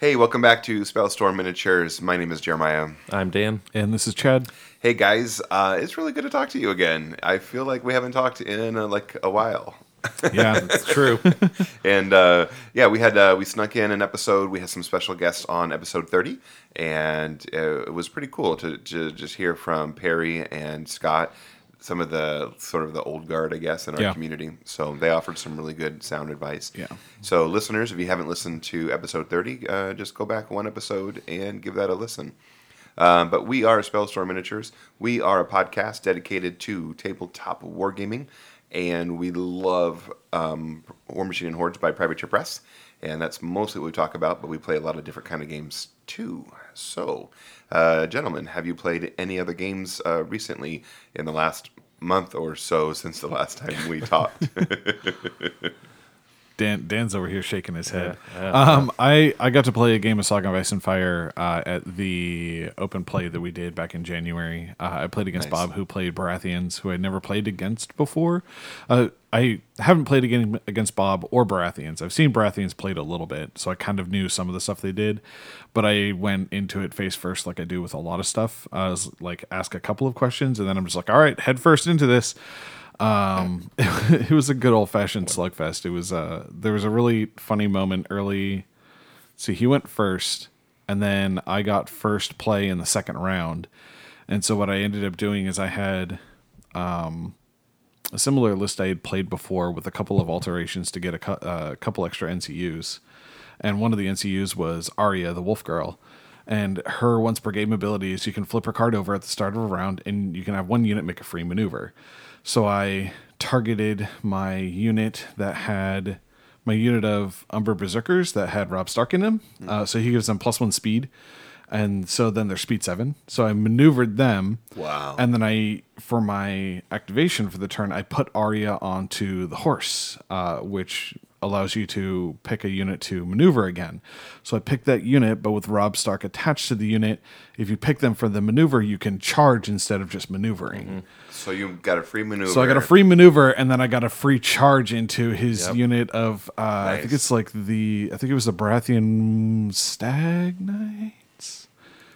Hey, welcome back to Spellstorm Miniatures. My name is Jeremiah. I'm Dan. And this is Chad. Hey guys, uh, it's really good to talk to you again. I feel like we haven't talked in uh, like a while. Yeah, It's true. and uh, yeah, we had uh, we snuck in an episode. We had some special guests on episode thirty, and uh, it was pretty cool to, to just hear from Perry and Scott, some of the sort of the old guard, I guess, in our Yeah. community. So they offered some really good sound advice. Yeah. So listeners, if you haven't listened to episode thirty, uh, just go back one episode and give that a listen. Um, but we are Spellstorm Miniatures. We are a podcast dedicated to tabletop wargaming, and we love um, War Machine and Hordes by Privateer Press, and that's mostly what we talk about. But we play a lot of different kind of games too. So, uh, gentlemen, have you played any other games uh, recently in the last month or so since the last time we talked? Dan Dan's over here shaking his head. Yeah, um, I I got to play a game of Saga of Ice and Fire uh, at the open play that we did back in January. Uh, I played against Nice. Bob, who played Baratheons, who I'd never played against before. Uh, I haven't played again against Bob or Baratheons. I've seen Baratheons played a little bit, so I kind of knew some of the stuff they did. But I went into it face first, like I do with a lot of stuff. I was like, ask a couple of questions, and then I'm just like, all right, head first into this. Um, it was a good old fashioned slugfest. It was uh, there was a really funny moment early. See, he went first, and then I got first play in the second round. And so what I ended up doing is I had um, a similar list I had played before with a couple of alterations to get a, cou- uh, a couple extra NCUs. And one of the NCUs was Arya, the Wolf Girl. And her once per game ability is you can flip her card over at the start of a round and you can have one unit make a free maneuver. So I targeted my unit that had my unit of Umber Berserkers that had Robb Stark in them. Uh, so he gives them plus one speed. And so then they're speed seven. So I maneuvered them. Wow. And then I, for my activation for the turn, I put Arya onto the horse, uh, which allows you to pick a unit to maneuver again. So I picked that unit, but with Robb Stark attached to the unit, if you pick them for the maneuver, you can charge instead of just maneuvering. so you got a free maneuver. So I got a free maneuver, and then I got a free charge into his Yep. unit of. Uh, I think it's like the. I think it was the Baratheon Stag Knights.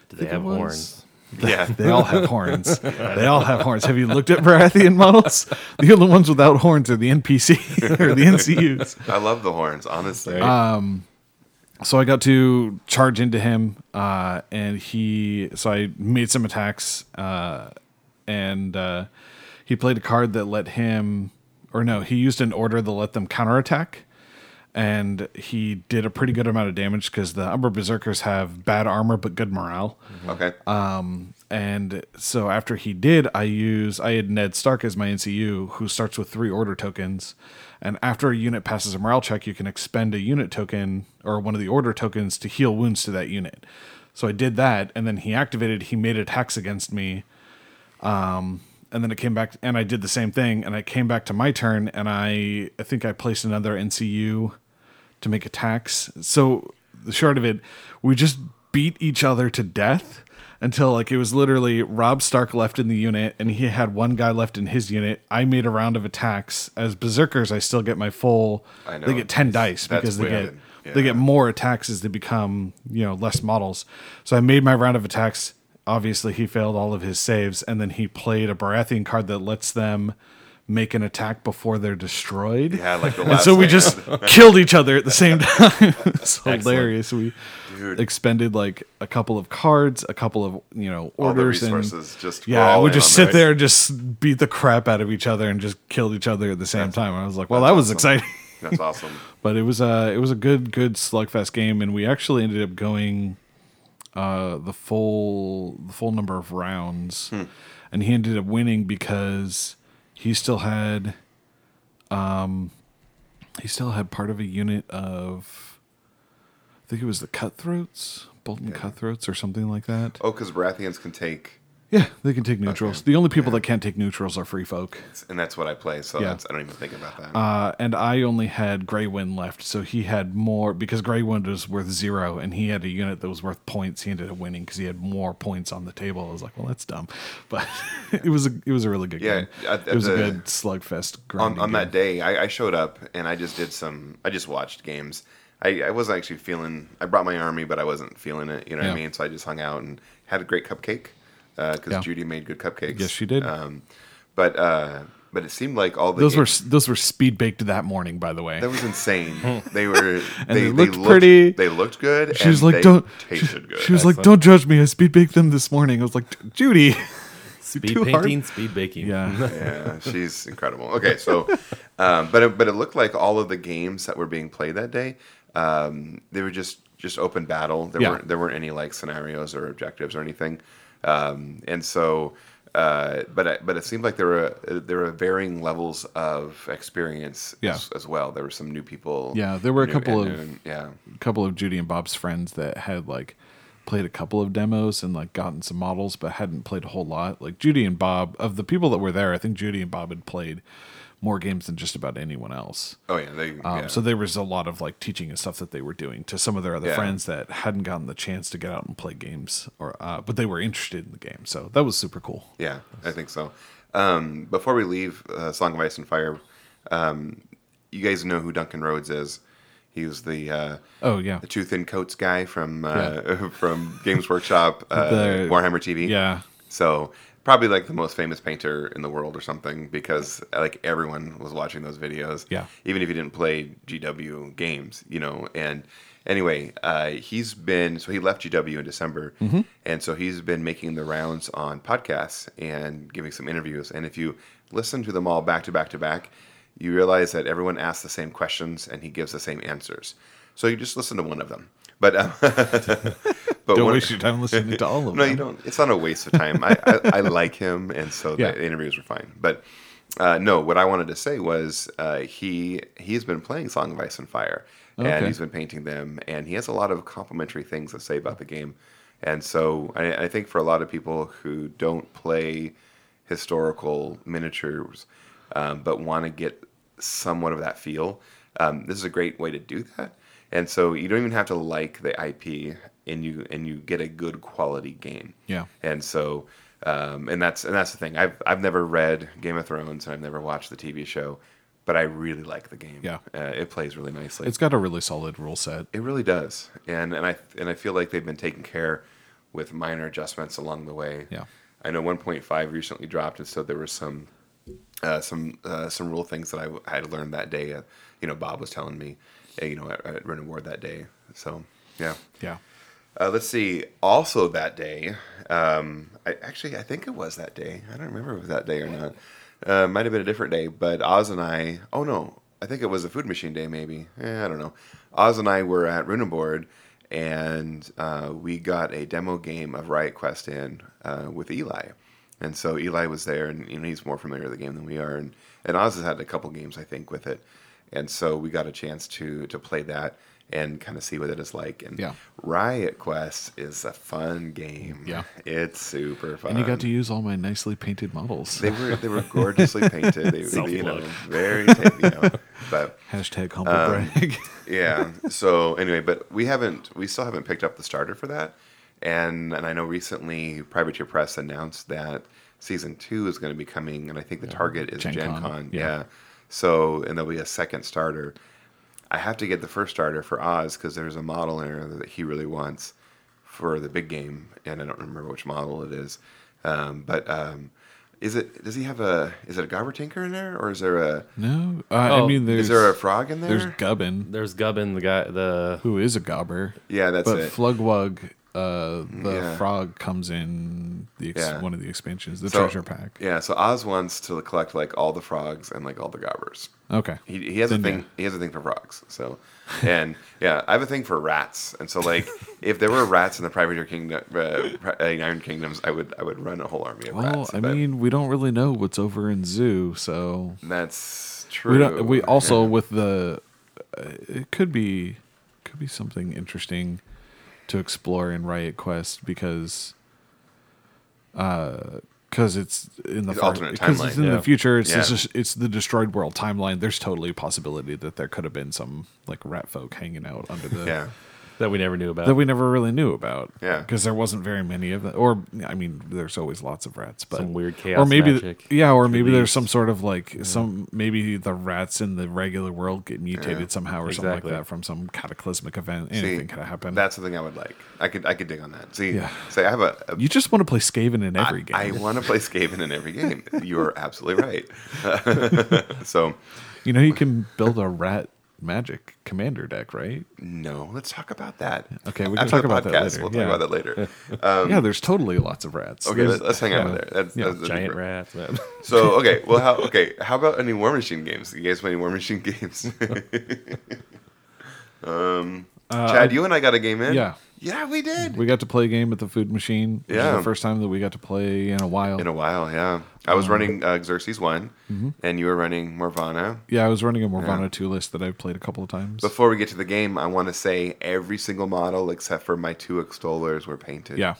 Do they have horns? Yeah. They all have horns. They all have horns. Have you looked at Baratheon models? The only ones without horns are the NPC or the NCUs. I love the horns, honestly. So I got to charge into him, uh, and he. So I made some attacks, uh, and uh, he played a card that let him, or no, he used an order that let them counterattack, and he did a pretty good amount of damage because the Umber Berserkers have bad armor but good morale. okay. Um, and so after he did, I use I had Ned Stark as my NCU, who starts with three order tokens. And after a unit passes a morale check, you can expend a unit token or one of the order tokens to heal wounds to that unit. So I did that, and then he activated. He made attacks against me, um, and then it came back, and I did the same thing. And I came back to my turn, and I I think I placed another NCU to make attacks. So the short of it, we just beat each other to death until like it was literally Robb Stark left in the unit and he had one guy left in his unit. I made a round of attacks. As berserkers, I still get my full I know. they get 10 dice because they get wicked. they get more attacks as they become, you know, less models. So I made my round of attacks. Obviously, he failed all of his saves and then he played a Baratheon card that lets them make an attack before they're destroyed. Yeah, like the And so we just killed each other at the same time. it's hilarious. We Dude. expended like a couple of cards, a couple of you know all the orders, and just yeah, we just sit there and just beat the crap out of each other and just killed each other at the same time. I was like, well, that was awesome. exciting. That's awesome. but it was uh it was a good good slugfest game, and we actually ended up going uh the full the full number of rounds, Hmm. and he ended up winning because he still had um he still had part of a unit of I think it was the cutthroats, Bolton cutthroats or something like that. Oh, because Baratheons can take Yeah, they can take neutrals. The only people that can't take neutrals are free folk. and that's what I play. So Yeah. that's, I don't even think about that. Uh, and I only had Grey Wind left, so he had more because Grey Wind was worth zero, and he had a unit that was worth points. He ended up winning because he had more points on the table. I was like, well, that's dumb, but it was a it was a really good Yeah, game. at- it was at a good slugfest. on, on that day, I, I showed up and I just did some. I just watched games. I, I wasn't actually feeling. I brought my army, but I wasn't feeling it. You know what I mean? So I just hung out and had a great cupcake because Yeah. Judy made good cupcakes. Yes, she did. Um, but uh, but it seemed like all the Those were games- those were speed baked that morning, by the way. that was insane. they were And they, they looked looked pretty. They looked good. She was and like, they "Don't." tasted good. She was like, "Don't judge me. I speed baked them this morning." I was like, "Judy, Speed too hard. painting, speed baking. yeah, yeah, she's incredible. Okay, so, um, but it, but it looked like all of the games that were being played that day, um, they were just just open battle. There Yeah. weren't there weren't any like scenarios or objectives or anything, um, and so. Uh, but I- but it seemed like there were there were varying levels of experience Yeah. as, as well. There were some new people. Yeah, there were a couple of- yeah a couple of Judy and Bob's friends that had like played a couple of demos and like gotten some models, but hadn't played a whole lot. Like Judy and Bob, of the people that were there, I think Judy and Bob had played more games than just about anyone else. oh yeah they Um, yeah. So there was a lot of like teaching and stuff that they were doing to some of their other Yeah. friends that hadn't gotten the chance to get out and play games, or uh, but they were interested in the game. So that was super cool. Yeah, I think so. Um, before we leave uh, Song of Ice and Fire, um, you guys know who Duncan Rhodes is. He was the uh, Oh yeah, the two thin Coats guy from uh, from Games Workshop, uh, The- Warhammer TV. yeah, So probably like the most famous painter in the world or something because like everyone was watching those videos. Yeah. Even if you didn't play GW games, you know. And anyway, uh, he's been so he left GW in December, Mm-hmm. and so he's been making the rounds on podcasts and giving some interviews. And if you listen to them all back to back to back, you realize that everyone asks the same questions and he gives the same answers. So you just listen to one of them. But um, but don't waste your time listening to all of no, them. you don't. It's not a waste of time. I, I, I like him, and so Yeah. the interviews were fine. But uh, no, what I wanted to say was uh, he he's been playing Song of Ice and Fire, and he's been painting them, and he has a lot of complimentary things to say about the game. And so I, I think for a lot of people who don't play historical miniatures, um, but want to get somewhat of that feel, um, this is a great way to do that. And so you don't even have to like the IP, and you and you get a good quality game. Yeah. And so, um, and that's and that's the thing. I've I've never read Game of Thrones, and I've never watched the TV show, but I really like the game. Yeah. uh, it plays really nicely. It's got a really solid rule set. It really does, and and I and I feel like they've been taking care with minor adjustments along the way. Yeah. I know 1.5 recently dropped, and so there were some uh, some uh, some rule things that I had learned that day. Uh, you know, Bob was telling me, uh, you know, at, at Run Award that day. So yeah. Yeah. Uh, let's see. Also that day, um, I actually I think it was that day. I don't remember if it was that day or not. Uh, might have been a different day. But Oz and I. Oh no, I think it was a Food Machine Day. Maybe. Eh, I don't know. Oz and I were at Runeboard, and uh, we got a demo game of Riot Quest in uh, with Eli. And so Eli was there, and you know he's more familiar with the game than we are. And, and Oz has had a couple games, I think, with it. And so we got a chance to to play that and kind of see what it is like. And Yeah. Riot Quest is a fun game. Yeah. it's super fun. And you got to use all my nicely painted models. They were they were gorgeously painted. They, were, you know, Self-plug. very you know, but Hashtag humble Um, brag. yeah. So anyway, but we haven't we still haven't picked up the starter for that. And and I know recently Privateer Press announced that season two is going to be coming, and I think the target is Gen Gen, Con, Con. yeah. Yeah. So and there'll be a second starter. I have to get the first starter for Oz because there's a model in there that he really wants for the big game, and I don't remember which model it is. Um, but um, is it? Does he have a? Is it a Gobber Tinker in there, or is there a? no, uh, I Oh, mean, there's is there a frog in there? there's Gubbin, There's Gubbin, the guy, the who is a gobber, yeah, that's but it. Flugwug, uh, the Yeah. frog comes in the ex- Yeah. one of the expansions, the So- treasure pack. Yeah, so Oz wants to collect like all the frogs and like all the gobbers. Okay, He, he has a thing. yeah. He has a thing for frogs. So, and yeah, I have a thing for rats. And so, like, if there were rats in the Privateer Kingdom, uh, uh, Iron Kingdoms, I would I would run a whole army of well, rats. Well, I but mean, we don't really know what's over in Zu, so that's true. we don't. We also with the, uh, it could be, could be something interesting to explore in Riot Quest because uh, because it's in the It's far, alternate because it's in yeah. the future. It's Yeah. just it's the destroyed world timeline. There's totally a possibility that there could have been some like rat folk hanging out under the Yeah. That we never knew about. that we never really knew about. Yeah. because there wasn't very many of them. Or I mean, there's always lots of rats, but Some weird chaos or maybe magic yeah, or maybe there's some sort of like some maybe the rats in the regular world get mutated somehow or something Exactly. like that from some cataclysmic event. Anything could happen. That's the thing I would like. I could I could dig on that. See, Yeah. say I have a, a you just want to play Skaven in every game. I want to play Skaven in every game. You're absolutely right. so, you know, you can build a rat magic commander deck, right? no, let's talk about that. Okay, we can After talk about that later. We'll Yeah. talk about that later. Um, yeah, there's totally lots of rats. okay, There's- let's, hang out yeah. there. That's, Yeah, that's, that'd giant rats. Man. So, okay, well, how okay? How about any War Machine games? You guys play any War Machine games? um, Chad, you and I got a game in. Uh, yeah. Yeah, we did. We got to play a game at the food machine. Yeah. the first time that we got to play in a while. in a while, yeah. I was running uh, Xerxis one, and you were running Morvahna. yeah, I was running a Morvahna 2 list that I've played a couple of times. Before we get to the game, I want to say every single model except for my two extollers were painted. yeah.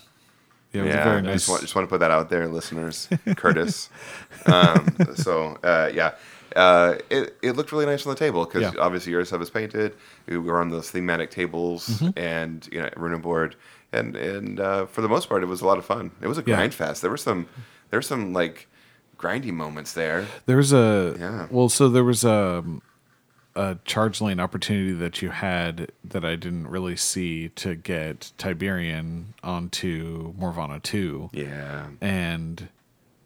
Yeah, it was yeah, very I nice. just want, just want to put that out there, listeners. Curtis. Um, so uh, yeah, uh, it it looked really nice on the table because Yeah. obviously your stuff is painted. We were on those thematic tables Mm-hmm. and you know rune board, and and uh, for the most part, it was a lot of fun. It was a Yeah. grind fest. There were some there were some like grindy moments there. There's a Yeah. well, so there was a a charge lane opportunity that you had that I didn't really see to get Tiberion onto Morvahna two, Yeah. and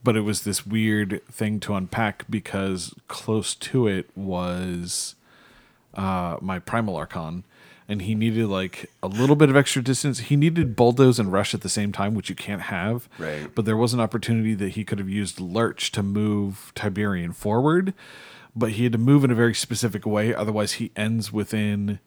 but it was this weird thing to unpack because close to it was uh, my primal archon. And he needed like a little bit of extra distance. He needed bulldoze and rush at the same time, which you can't have. Right. But there was an opportunity that he could have used lurch to move Tiberion forward, but he had to move in a very specific way. Otherwise, he ends within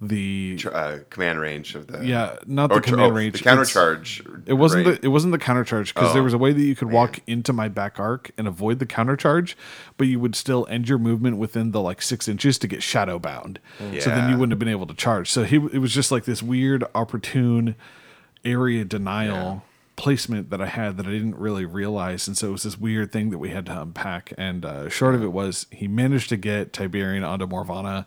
the Uh, command range of the yeah, not the or tr- command oh, range. The counter charge. It wasn't right? the it wasn't the counter charge because there Oh, was a way that you could walk into my back arc and avoid the counter charge, but you would still end your movement within the like six inches to get shadow bound. So then you wouldn't have been able to charge. So he it was just like this weird opportune area denial placement that I had that I didn't really realize, and so it was this weird thing that we had to unpack. And uh, short of it was he managed to get Tiberion onto Morvahna,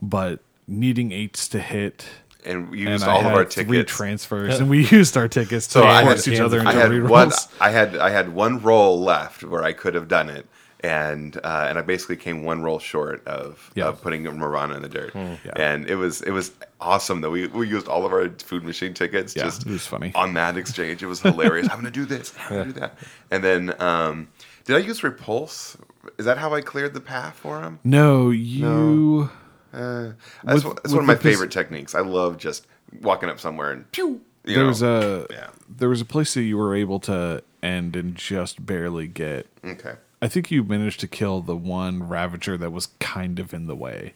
but needing eights to hit. and we And used I all of had our three tickets. transfers, and we used our tickets to So I force had, each other into I had rerolls. one. I had I had one roll left where I could have done it, and uh, and I basically came one roll short of, Yeah. of putting Morana in the dirt. Yeah. And it was it was awesome that we, we used all of our food machine tickets Yeah, just it was funny. on that exchange. It was hilarious. I'm gonna do this. I'm gonna do that. And then um, did I use repulse? Is that how I cleared the path for him? No, you. Uh, that's With- that's with one of my the pos- favorite techniques. I love just walking up somewhere and pew. You There know. was a yeah. there was a place that you were able to end and just barely get. okay. I think you managed to kill the one Ravager that was kind of in the way,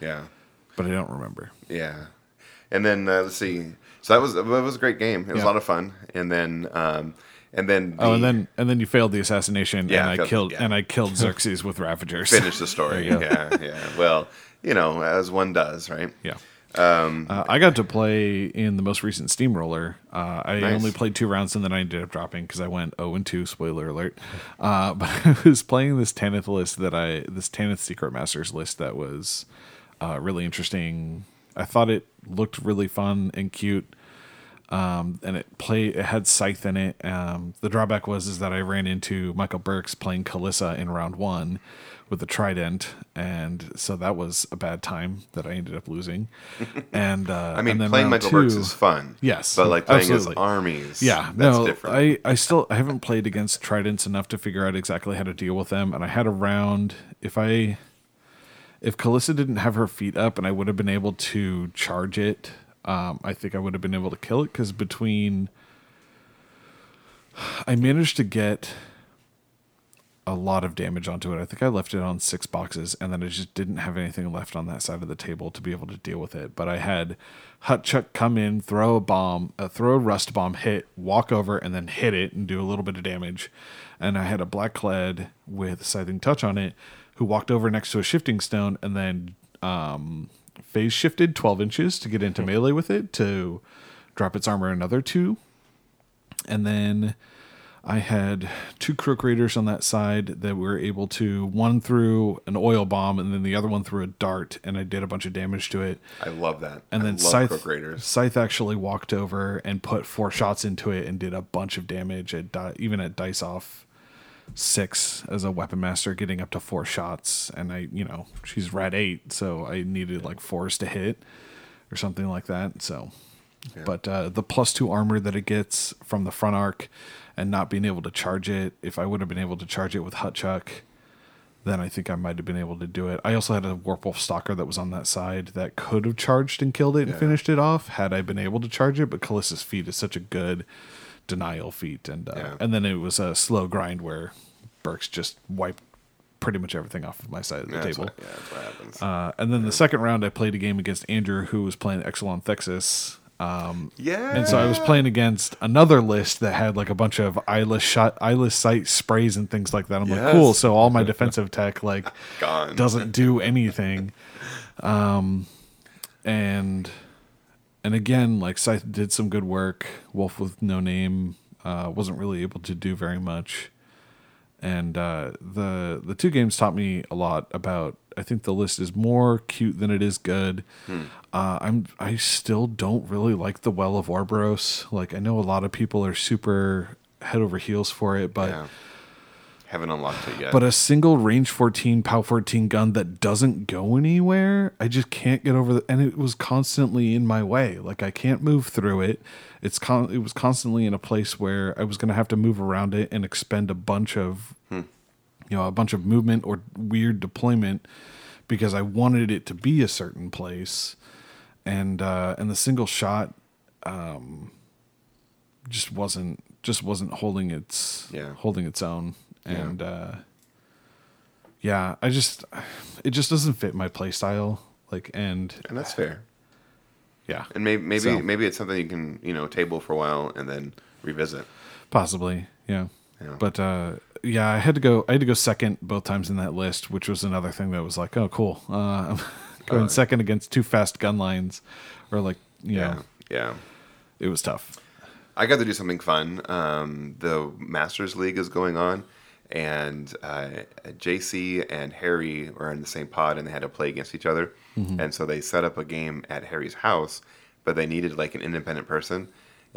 Yeah. but I don't remember. Yeah, and then uh, let's see. So that was that was a great game. It was Yeah. a lot of fun. And then um, and then the, Oh, and then and then you failed the assassination, Yeah, and I killed yeah. and I killed Xerxis with Ravagers. finish the story. Yeah, yeah. Well, you know, as one does, right? Yeah. uh, I got to play in the most recent Steamroller. Uh, I Nice. only played two rounds and then I ended up dropping because I went 0 and 2. Spoiler alert. Uh, but I was playing this Tanith list that I, this Tanith Secret Masters list that was uh, really interesting. I thought it looked really fun and cute. Um, and it play it had scythe in it. Um, the drawback was is that I ran into Michael Burks playing Kaelyssa in round one with the trident, and so that was a bad time that I ended up losing. And uh, I mean, and then playing Michael Burks is fun. Yes, but like playing absolutely. his armies, yeah, that's no, different. I, I still I haven't played against tridents enough to figure out exactly how to deal with them. And I had a round if I if Kaelyssa didn't have her feet up and I would have been able to charge it, um, I think I would have been able to kill it because between I managed to get a lot of damage onto it. I think I left it on six boxes, and then I just didn't have anything left on that side of the table to be able to deal with it. But I had Hutchuk come in, throw a bomb, uh, throw a rust bomb, hit, walk over, and then hit it and do a little bit of damage. And I had a black clad with scything touch on it, who walked over next to a shifting stone and then um, phase shifted twelve inches to get into melee with it to drop its armor another two, and then I had two croak raiders on that side that were able to one through an oil bomb and then the other one through a dart, and I did a bunch of damage to it. I love that. And I then Scythe. Scythe actually walked over and put four shots into it and did a bunch of damage at di- even at dice off six as a weapon master, getting up to four shots. And I, you know, she's red eight, so I needed like fours to hit or something like that. So, but uh, the plus two armor that it gets from the front arc and not being able to charge it, if I would have been able to charge it with Hutchuk, then I think I might have been able to do it. I also had a Warpwolf Stalker that was on that side that could have charged and killed it and Yeah. finished it off had I been able to charge it. But Callista's feat is such a good denial feat, and uh, Yeah. and then it was a slow grind where Burks just wiped pretty much everything off of my side of the Yeah, table. what, yeah, that's what happens. Uh, and then the second round, I played a game against Andrew, who was playing Exelon Thexus. Um, yeah. and so I was playing against another list that had like a bunch of eyeless shot, eyeless sight sprays and things like that. I'm like, cool. So all my defensive tech like Gone. doesn't do anything. Um, and and again, like Scythe did some good work. Wolf with no name uh, wasn't really able to do very much. And uh, the the two games taught me a lot about. I think the list is more cute than it is good. Uh, I'm I still don't really like the Well of Orboros. Like I know a lot of people are super head over heels for it, but yeah. Haven't unlocked it yet. but a single range 14 pow 14 gun that doesn't go anywhere i just can't get over the and it was constantly in my way like i can't move through it it's con it was constantly in a place where i was going to have to move around it and expend a bunch of you know a bunch of movement or weird deployment because i wanted it to be a certain place and uh and the single shot um just wasn't just wasn't holding its Yeah. holding its own and uh yeah i just it just doesn't fit my play style like and and that's fair. yeah And maybe maybe So- maybe it's something you can you know table for a while and then revisit. possibly yeah. Yeah. but uh yeah i had to go i had to go second both times in that list which was another thing that was like oh cool uh going Uh, second against two fast gun lines or like you Yeah. know Yeah. it was tough I got to do something fun. Um, the Masters League is going on, and uh, JC and Harry were in the same pod, and they had to play against each other. And so they set up a game at Harry's house, but they needed like an independent person.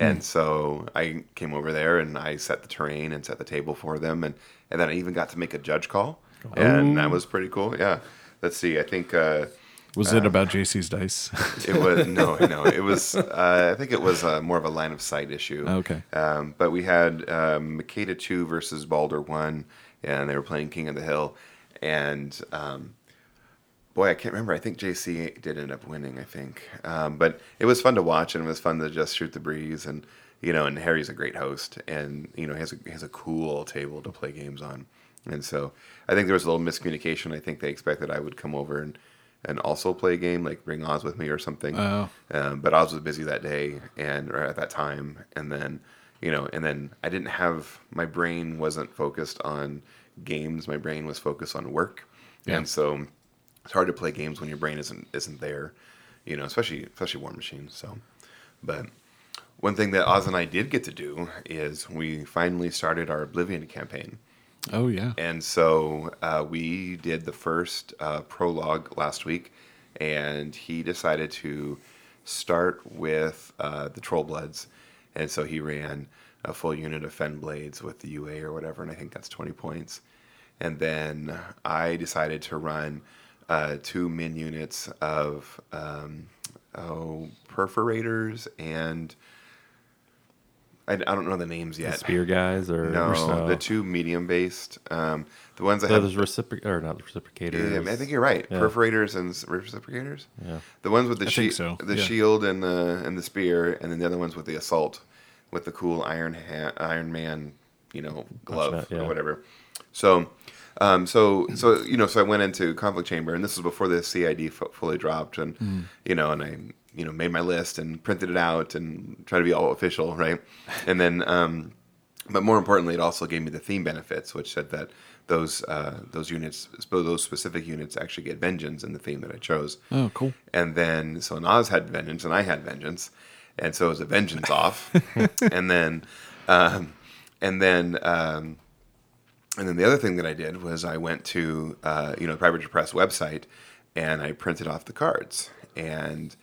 And so I came over there and I set the terrain and set the table for them, and and then I even got to make a judge call, and that was pretty cool. Yeah. Let's see. I think. Uh, was it about jc's dice it was no, no. It was. Uh, I think it was uh, more of a line of sight issue. Okay. Um, but we had um, Makeda two versus Baldur one, and they were playing King of the Hill, and um, boy, I can't remember. I think JC did end up winning. I think, um, but it was fun to watch, and it was fun to just shoot the breeze, and you know, and Harry's a great host, and you know, he has a he has a cool table to play games on, and so I think there was a little miscommunication. I think they expected I would come over and. And also play a game, like bring Oz with me or something. Oh. Um, but Oz was busy that day and or at that time, and then you know, and then I didn't have my brain wasn't focused on games. My brain was focused on work, Yeah. and so it's hard to play games when your brain isn't isn't there. You know, especially especially War Machine. So, but one thing that Oz and I did get to do is we finally started our Oblivion campaign. oh yeah And so uh, we did the first uh, prologue last week, and he decided to start with uh, the Troll Bloods. And so he ran a full unit of Fennblades with the UA or whatever, and I think that's 20 points. And then I decided to run uh, two min units of um, oh, perforators and I, I don't know the names yet. The yet. spear guys or No, the two medium based. Um, the ones that So have. there's reciproc or not reciprocators. Yeah, I think you're right. Yeah. Perforators and reciprocators. Yeah. The ones with the I shi- think so, the yeah. shield and the and the spear, and then the other ones with the assault, with the cool Iron ha- Iron Man, you know, glove that, yeah. or whatever. So, um, so so you know, so I went into conflict chamber, and this was before the CID f- fully dropped, and Hmm. you know, and I you know made my list and printed it out and tried to be all official, right? And then, um, but more importantly, it also gave me the theme benefits, which said that those uh, those units, those specific units, actually get vengeance in the theme that I chose. oh cool And then so Nas had vengeance and I had vengeance, and so it was a vengeance off. and then, um, and then um, and then the other thing that I did was I went to uh, you know the Private Press website and I printed off the cards and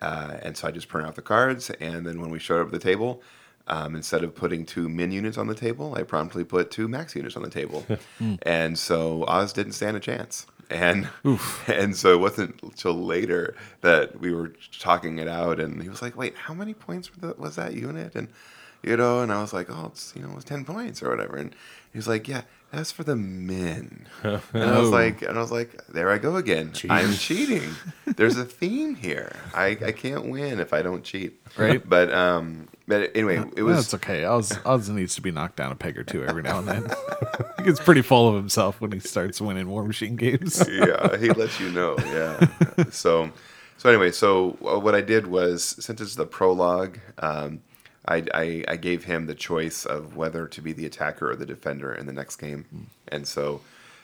uh, and so I just printed off the cards and then when we showed up at the table. Um, instead of putting two min units on the table, I promptly put two max units on the table, and so Oz didn't stand a chance. And and so it wasn't until later that we were talking it out, and he was like, "Wait, how many points was that unit?" And you know, and I was like, "Oh, it's you know, it was ten points or whatever." And he was like, "Yeah, that's for the men." and I was Oh. like, and I was like, "There I go again. I'm cheating. There's a theme here. I I can't win if I don't cheat." Right. But um, but anyway, it was That's okay. Oz, Oz needs to be knocked down a peg or two every now and then. he gets pretty full of himself when he starts winning War Machine games. yeah, he lets you know. Yeah. So, so anyway, so uh, what I did was since it's the prologue, um, I, I I gave him the choice of whether to be the attacker or the defender in the next game, hmm. and so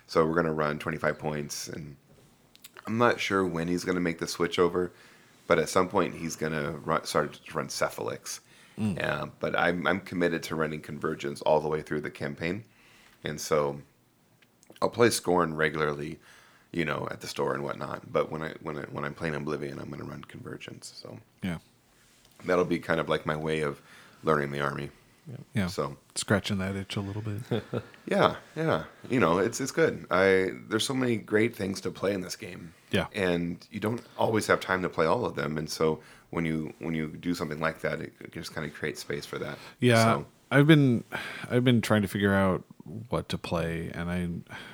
so we're gonna run 25 points, and I'm not sure when he's gonna make the switch over, but at some point he's gonna run, start to run Cephalix. Hmm. Yeah, but I'm I'm committed to running Convergence all the way through the campaign, and so I'll play Scorn regularly, you know, at the store and whatnot. But when I when I when I'm playing Oblivion, I'm going to run Convergence. So Yeah. That'll be kind of like my way of learning the army. Yeah. So Scratching that itch a little bit. yeah, yeah, you know, it's it's good. I there's so many great things to play in this game. Yeah. and you don't always have time to play all of them. And so when you when you do something like that, it just kind of creates space for that. Yeah, So, I've been I've been trying to figure out what to play, and I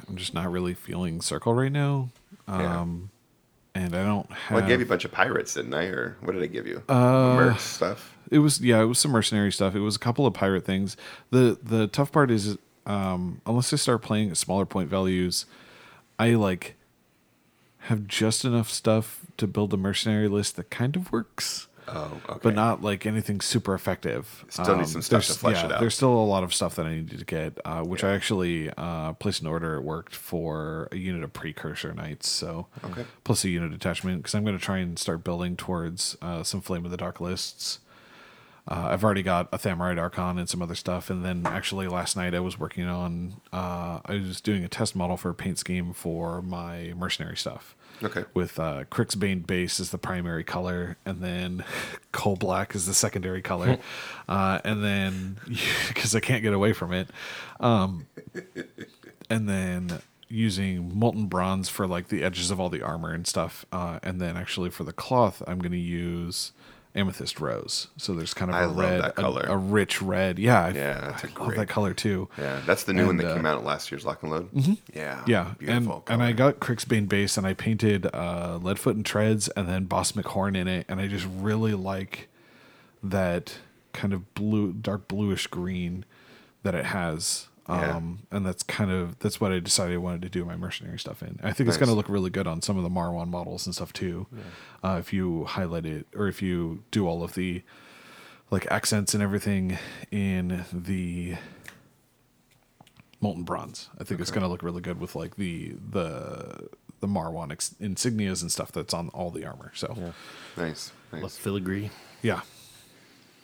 I'm just not really feeling Circle right now. Yeah. Um, and I don't have. well, I gave you a bunch of pirates, didn't I? Or what did I give you? Uh, Merc stuff. It was yeah, it was some mercenary stuff. It was a couple of pirate things. the The tough part is, um, unless I start playing at smaller point values, I like have just enough stuff to build a mercenary list that kind of works. Oh, okay. but not like anything super effective. Still need some stuff to flesh it out. There's still a lot of stuff that I needed to get, uh, which I actually uh, placed an order. It worked for a unit of precursor knights, so Okay. plus a unit attachment because I'm going to try and start building towards uh, some Flame of the Dark lists. Uh, I've already got a Thamarite Archon and some other stuff, and then actually last night I was working on. Uh, I was doing a test model for a paint scheme for my mercenary stuff Okay. with uh, Crixbane base is the primary color, and then coal black is the secondary color, uh, and then because I can't get away from it, um, and then using molten bronze for like the edges of all the armor and stuff, uh, and then actually for the cloth, I'm going to use amethyst rose. So there's kind of a I love red, that a- color. A, rich red. Yeah, I, Yeah, that's a I love that color too. Yeah, that's the new one that uh, came out at last year's Lock and Load. Yeah, Yeah, and beautiful. and I color. got Crixbane base, and I painted uh, Leadfoot and Treads, and then Boss McHorn in it, and I just really like that kind of blue, dark bluish green that it has. Yeah. Um, and that's kind of that's what I decided I wanted to do my mercenary stuff in. I think it's going to look really good on some of the Marwan models and stuff too. Uh, if you highlight it, or if you do all of the like accents and everything in the molten bronze. I think it's going to look really good with like the the the Marwan ex- insignias and stuff that's on all the armor. So yeah, nice, nice. Less filigree.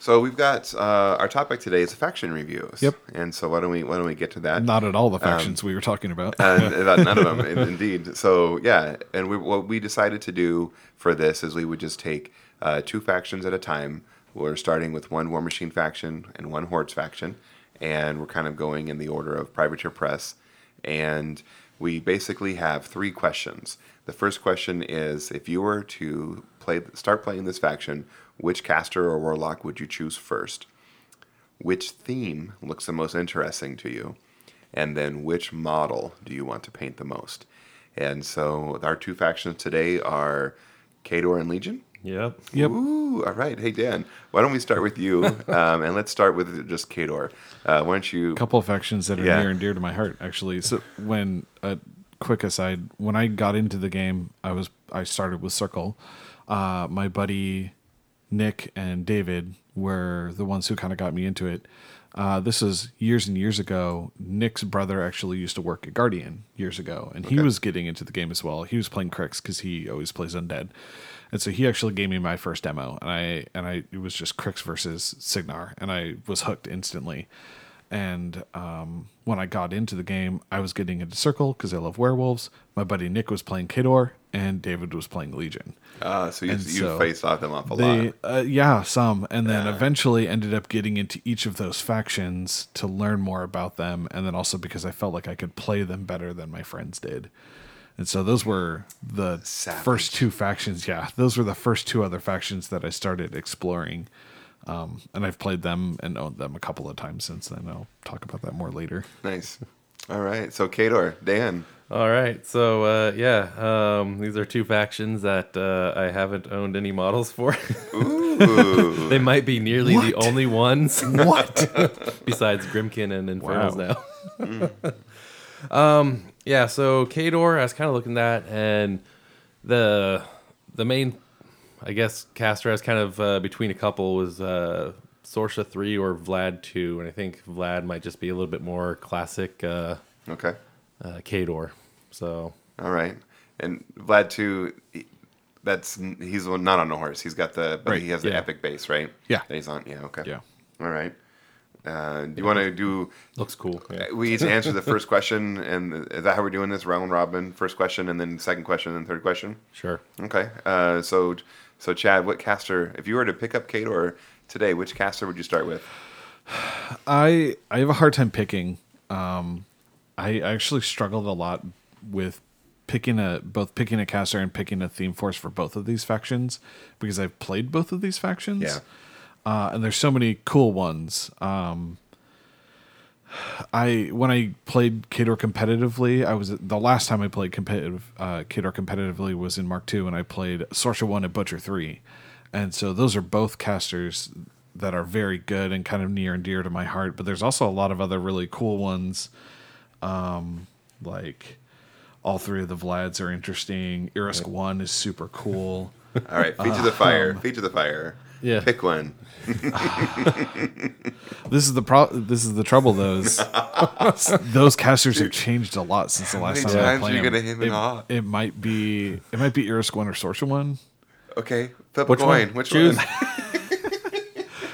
So we've got uh, our topic today is faction reviews. Yep. And so why don't we why don't we get to that? not at all the factions we were talking about. and about none of them, indeed. So yeah, and we, what we decided to do for this is we would just take uh, two factions at a time. We're starting with one War Machine faction and one Hordes faction, and we're kind of going in the order of Privateer Press. And we basically have three questions. The first question is: If you were to play, start playing this faction, which caster or warlock would you choose first? which theme looks the most interesting to you, and then which model do you want to paint the most. And so our two factions today are Khador and Legion. Yep. Yep. Ooh, all right. Hey Dan, why don't we start with you? Um, and let's start with just Khador. Uh, why don't you? a couple of factions that are Yeah. near and dear to my heart actually so when a quick aside when i got into the game i was i started with circle uh, my buddy nick and david were the ones who kind of got me into it. Uh, this is years and years ago. Nick's brother actually used to work at guardian years ago and he was getting into the game as well. He was playing Cryx because he always plays undead. And so he actually gave me my first demo and i and i it was just Cryx versus Cygnar and i was hooked instantly and um, when I got into the game, I was getting into Circle because I love werewolves. My buddy Nick was playing Khador, and David was playing Legion. Uh, so you, And you so faced off them off a They, lot. uh, yeah, some, and then eventually ended up getting into each of those factions to learn more about them, and then also because I felt like I could play them better than my friends did. And so those were the Savage. first two factions. Yeah, those were the first two other factions that I started exploring. Um, and I've played them and owned them a couple of times since then. I'll talk about that more later. Nice. All right. So Khador, Dan. All right, so uh, yeah, um, these are two factions that uh, I haven't owned any models for. Ooh. they might be nearly the only ones What? besides Grymkin and Infernals Wow. now. um, yeah, so Khador, I was kind of looking at, that, and the the main, I guess, was kind of uh, between a couple was uh, Sorscha three or Vlad two, and I think Vlad might just be a little bit more classic uh, okay. uh, Khador. So All right. And Vlad two, That's he's not on a horse. He's got the but Right, he has the yeah. epic base, right? Yeah. That he's on. Yeah. Okay. Yeah. All right. Uh, do you want to do? looks cool. Yeah. We each answer the first question, and is that how we're doing this? Round robin. First question, and then second question, and third question. Sure. Okay. Uh, so, so Chad, what caster? If you were to pick up Khador today, which caster would you start with? I I have a hard time picking. Um, I actually struggled a lot with picking a both picking a caster and picking a theme force for both of these factions because I've played both of these factions. Yeah. Uh, and there's so many cool ones. Um, I when I played Khador competitively, I was the last time I played competitive uh, Khador competitively was in Mark II, and I played Sorscha One and Butcher Three, and so those are both casters that are very good and kind of near and dear to my heart. But there's also a lot of other really cool ones, um, like all three of the Vlads are interesting. Irusk One is super cool. All right. Feet to the fire. Feet to the fire. Yeah. Pick one. This is the pro. This is the trouble. Those those casters have changed a lot since the last many time I times played are you them. gonna hit me it, it might be it might be Irusk one or Sorscha one. Okay. Flip Which a coin. one? Which Choose. one?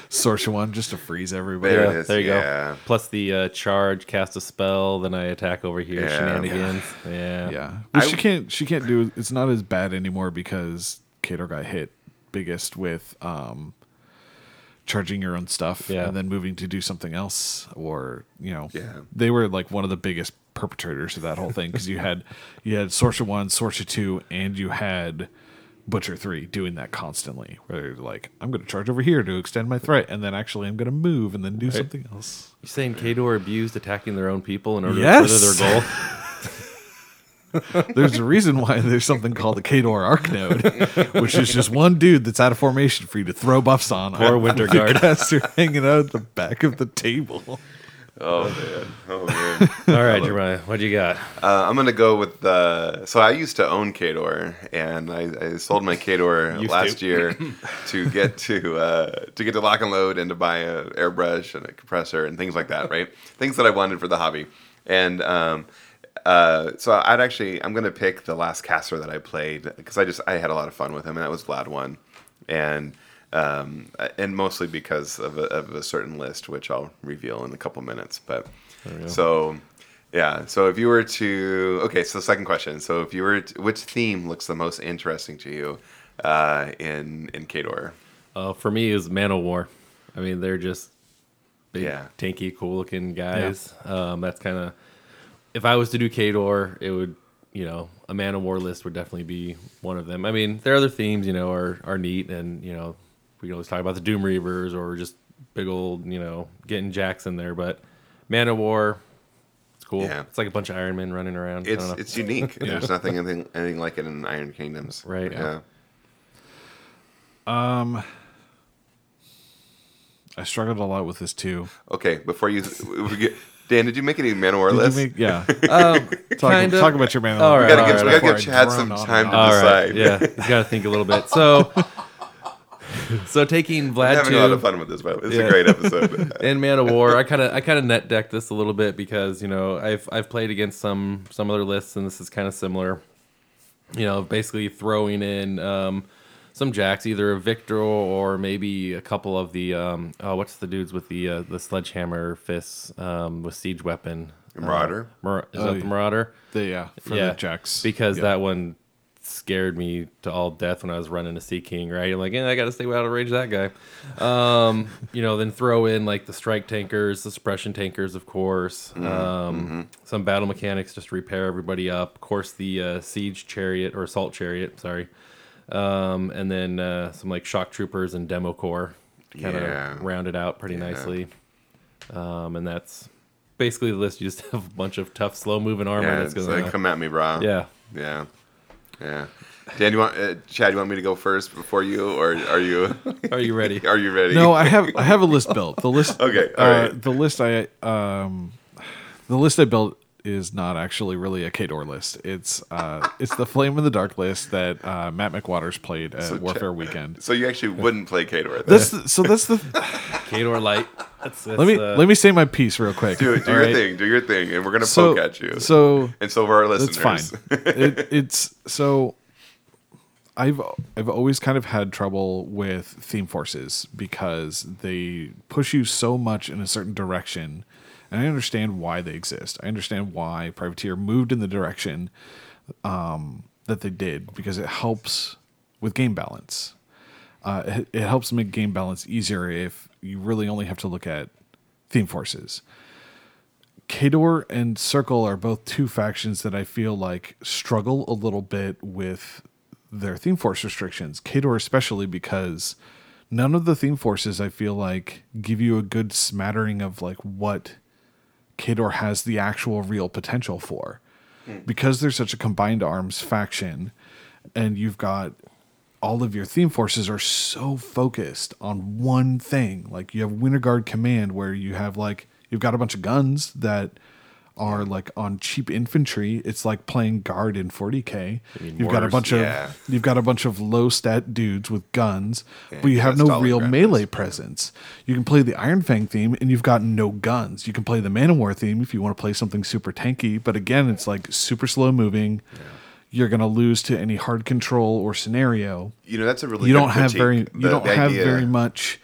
Sorscha one just to freeze everybody. There Yeah, it is, there you yeah. go. Plus the uh, charge, cast a spell, then I attack over here. Yeah. Shenanigans. Yeah. Yeah, but I- she can't. She can't do. It's not as bad anymore because Khador got hit biggest with um, charging your own stuff Yeah. and then moving to do something else, or you know, Yeah. they were like one of the biggest perpetrators of that whole thing because you had you had Sorscha one, Sorscha two, and you had Butcher three doing that constantly. Where they're like, I'm going to charge over here to extend my threat, and then actually I'm going to move and then do something else. you're saying Khador abused attacking their own people in order Yes. to further their goal? There's a reason why there's something called the Khador Arc Node, which is just one dude that's out of formation for you to throw buffs on. Or Winter Guard. caster hanging out at the back of the table. Oh man. Oh man. All right, Jeremiah, what do you got? Uh, I'm gonna go with the. So I used to own Khador, and I, I sold my Khador last to. year to get to uh, to get to lock and load and to buy a airbrush and a compressor and things like that. Right, things that I wanted for the hobby. And um, uh, so I'd actually I'm gonna pick the last caster that I played because I just I had a lot of fun with him, and that was Vlad one, and um, and mostly because of a, of a certain list, which I'll reveal in a couple minutes. But so yeah, so if you were to okay, so second question. So if you were to, which theme looks the most interesting to you uh, in in Khador? Uh, for me, is Man of War. I mean, they're just big, Yeah. tanky, cool looking guys. Um, that's kind of if I was to do Khador, it would you know a Man of War list would definitely be one of them. I mean, their other themes, you know, are are neat, and you know we can always talk about the Doom Reavers or just big old you know getting Jackson there, but Man of War. It's cool. Yeah. It's like a bunch of Iron Men running around. I It's don't know. it's unique. There's nothing anything, anything like it in Iron Kingdoms. Right. Yeah. Um, I struggled a lot with this too. Okay. Before you, we get, Dan, did you make any Manowar Did you lists? make- yeah, um, talk, kind of. talk about your man. All we right, gotta all give, right, we gotta give I Chad some time to. All decide. right, yeah, you got to think a little bit. So, so taking I'm Vlad having a lot of fun with this, but it's Yeah. a great episode. and Man of War, I kind of I kind of net decked this a little bit because you know I've I've played against some some other lists and this is kind of similar. You know, basically throwing in um, some jacks, either a Victor or maybe a couple of the um, oh, what's the dudes with the uh, the sledgehammer fists um, with siege weapon? Marauder? Uh, Mar- is Oh, that the. Marauder? The, yeah, for yeah, the jacks. because Yeah. that one scared me to all death when I was running a Sea King. Right, I'm like, yeah, I got to stay out of range of that guy. Um, you know, then throw in like the strike tankers, the suppression tankers, of course. Mm-hmm. Um, Some battle mechanics just to repair everybody up. Of course, the uh, siege chariot or assault chariot. Sorry. Um, and then uh, some like shock troopers and demo corps kind of Yeah. round it out pretty nicely. Um, and that's basically the list. You just have a bunch of tough, slow moving armor Yeah, that's it's going like, come at me, bro. Yeah. Yeah. Yeah. Dan, you want uh, Chad? You want me to go first before you, or are you Are you ready? are you ready? no, I have I have a list built. The list. Okay, all uh, right. The list I um, the list I built is not actually really a Khador list. It's uh, it's the Flame in the Dark list that uh, Matt McWaters played at So Warfare Chad- Weekend. So you actually wouldn't play Khador? Then. That's the, so. That's the. Khador Light. That's, that's, let me uh, let me say my piece real quick. do, do your right? thing. Do your thing, and we're gonna So poke at you. so and so for our That's listeners, fine. it, it's so. I've I've always kind of had trouble with theme forces because they push you so much in a certain direction, and I understand why they exist. I understand why Privateer moved in the direction um, that they did because it helps with game balance. Uh, it, it helps make game balance easier if you really only have to look at theme forces. Khador and Circle are both two factions that I feel like struggle a little bit with their theme force restrictions. Kador especially because none of the theme forces I feel like give you a good smattering of like what Khador has the actual real potential for. Hmm. Because there's such a combined arms faction and you've got all of your theme forces are so focused on one thing. Like you have Winter Guard Command where you have like you've got a bunch of guns that are like on cheap infantry. It's like playing guard in 40k. mean You've got a bunch of you've got a bunch of low stat dudes with guns, Yeah, but you have no real melee presence. You can play the Iron Fang theme and you've got no guns. You can play the Man of War theme if you want to play something super tanky, but again, it's like super slow moving. You're going to lose to any hard control or scenario. you know that's a really you don't have very you The- don't have idea- very much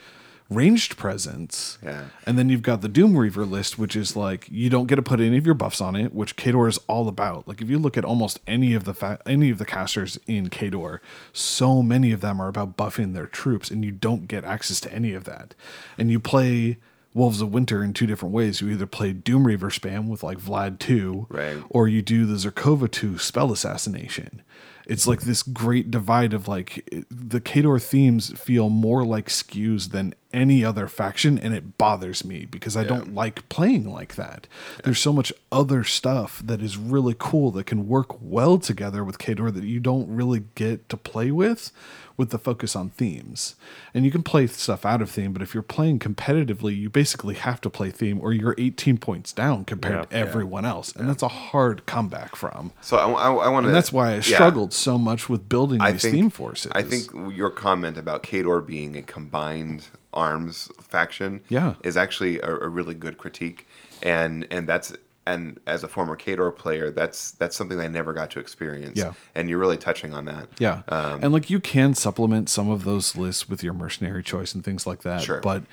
ranged presence. Yeah. And then you've got the Doom Reaver list, which is like you don't get to put any of your buffs on it, which Khador is all about. Like if you look at almost any of the fa- any of the casters in Khador, so many of them are about buffing their troops, and you don't get access to any of that. And you play Wolves of Winter in two different ways. You either play Doom Reaver spam with like Vlad two, Right. or you do the Zerkova two spell assassination. It's like this great divide of like the Khador themes feel more like skews than any other faction, and it bothers me because I don't like playing like that. There's so much other stuff that is really cool that can work well together with Khador that you don't really get to play with with the focus on themes. And you can play stuff out of theme, but if you're playing competitively, you basically have to play theme or you're 18 points down compared to Yeah. everyone else. And that's a hard comeback from. So I, want to. That's why I yeah. struggled so much with building I these think, theme forces. I think your comment about Khador being a combined arms faction Yeah. is actually a, a really good critique, and and that's and as a former Khador player, that's that's something I never got to experience. Yeah. and you're really touching on that. Yeah. Um, and like you can supplement some of those lists with your mercenary choice and things like that. Sure. But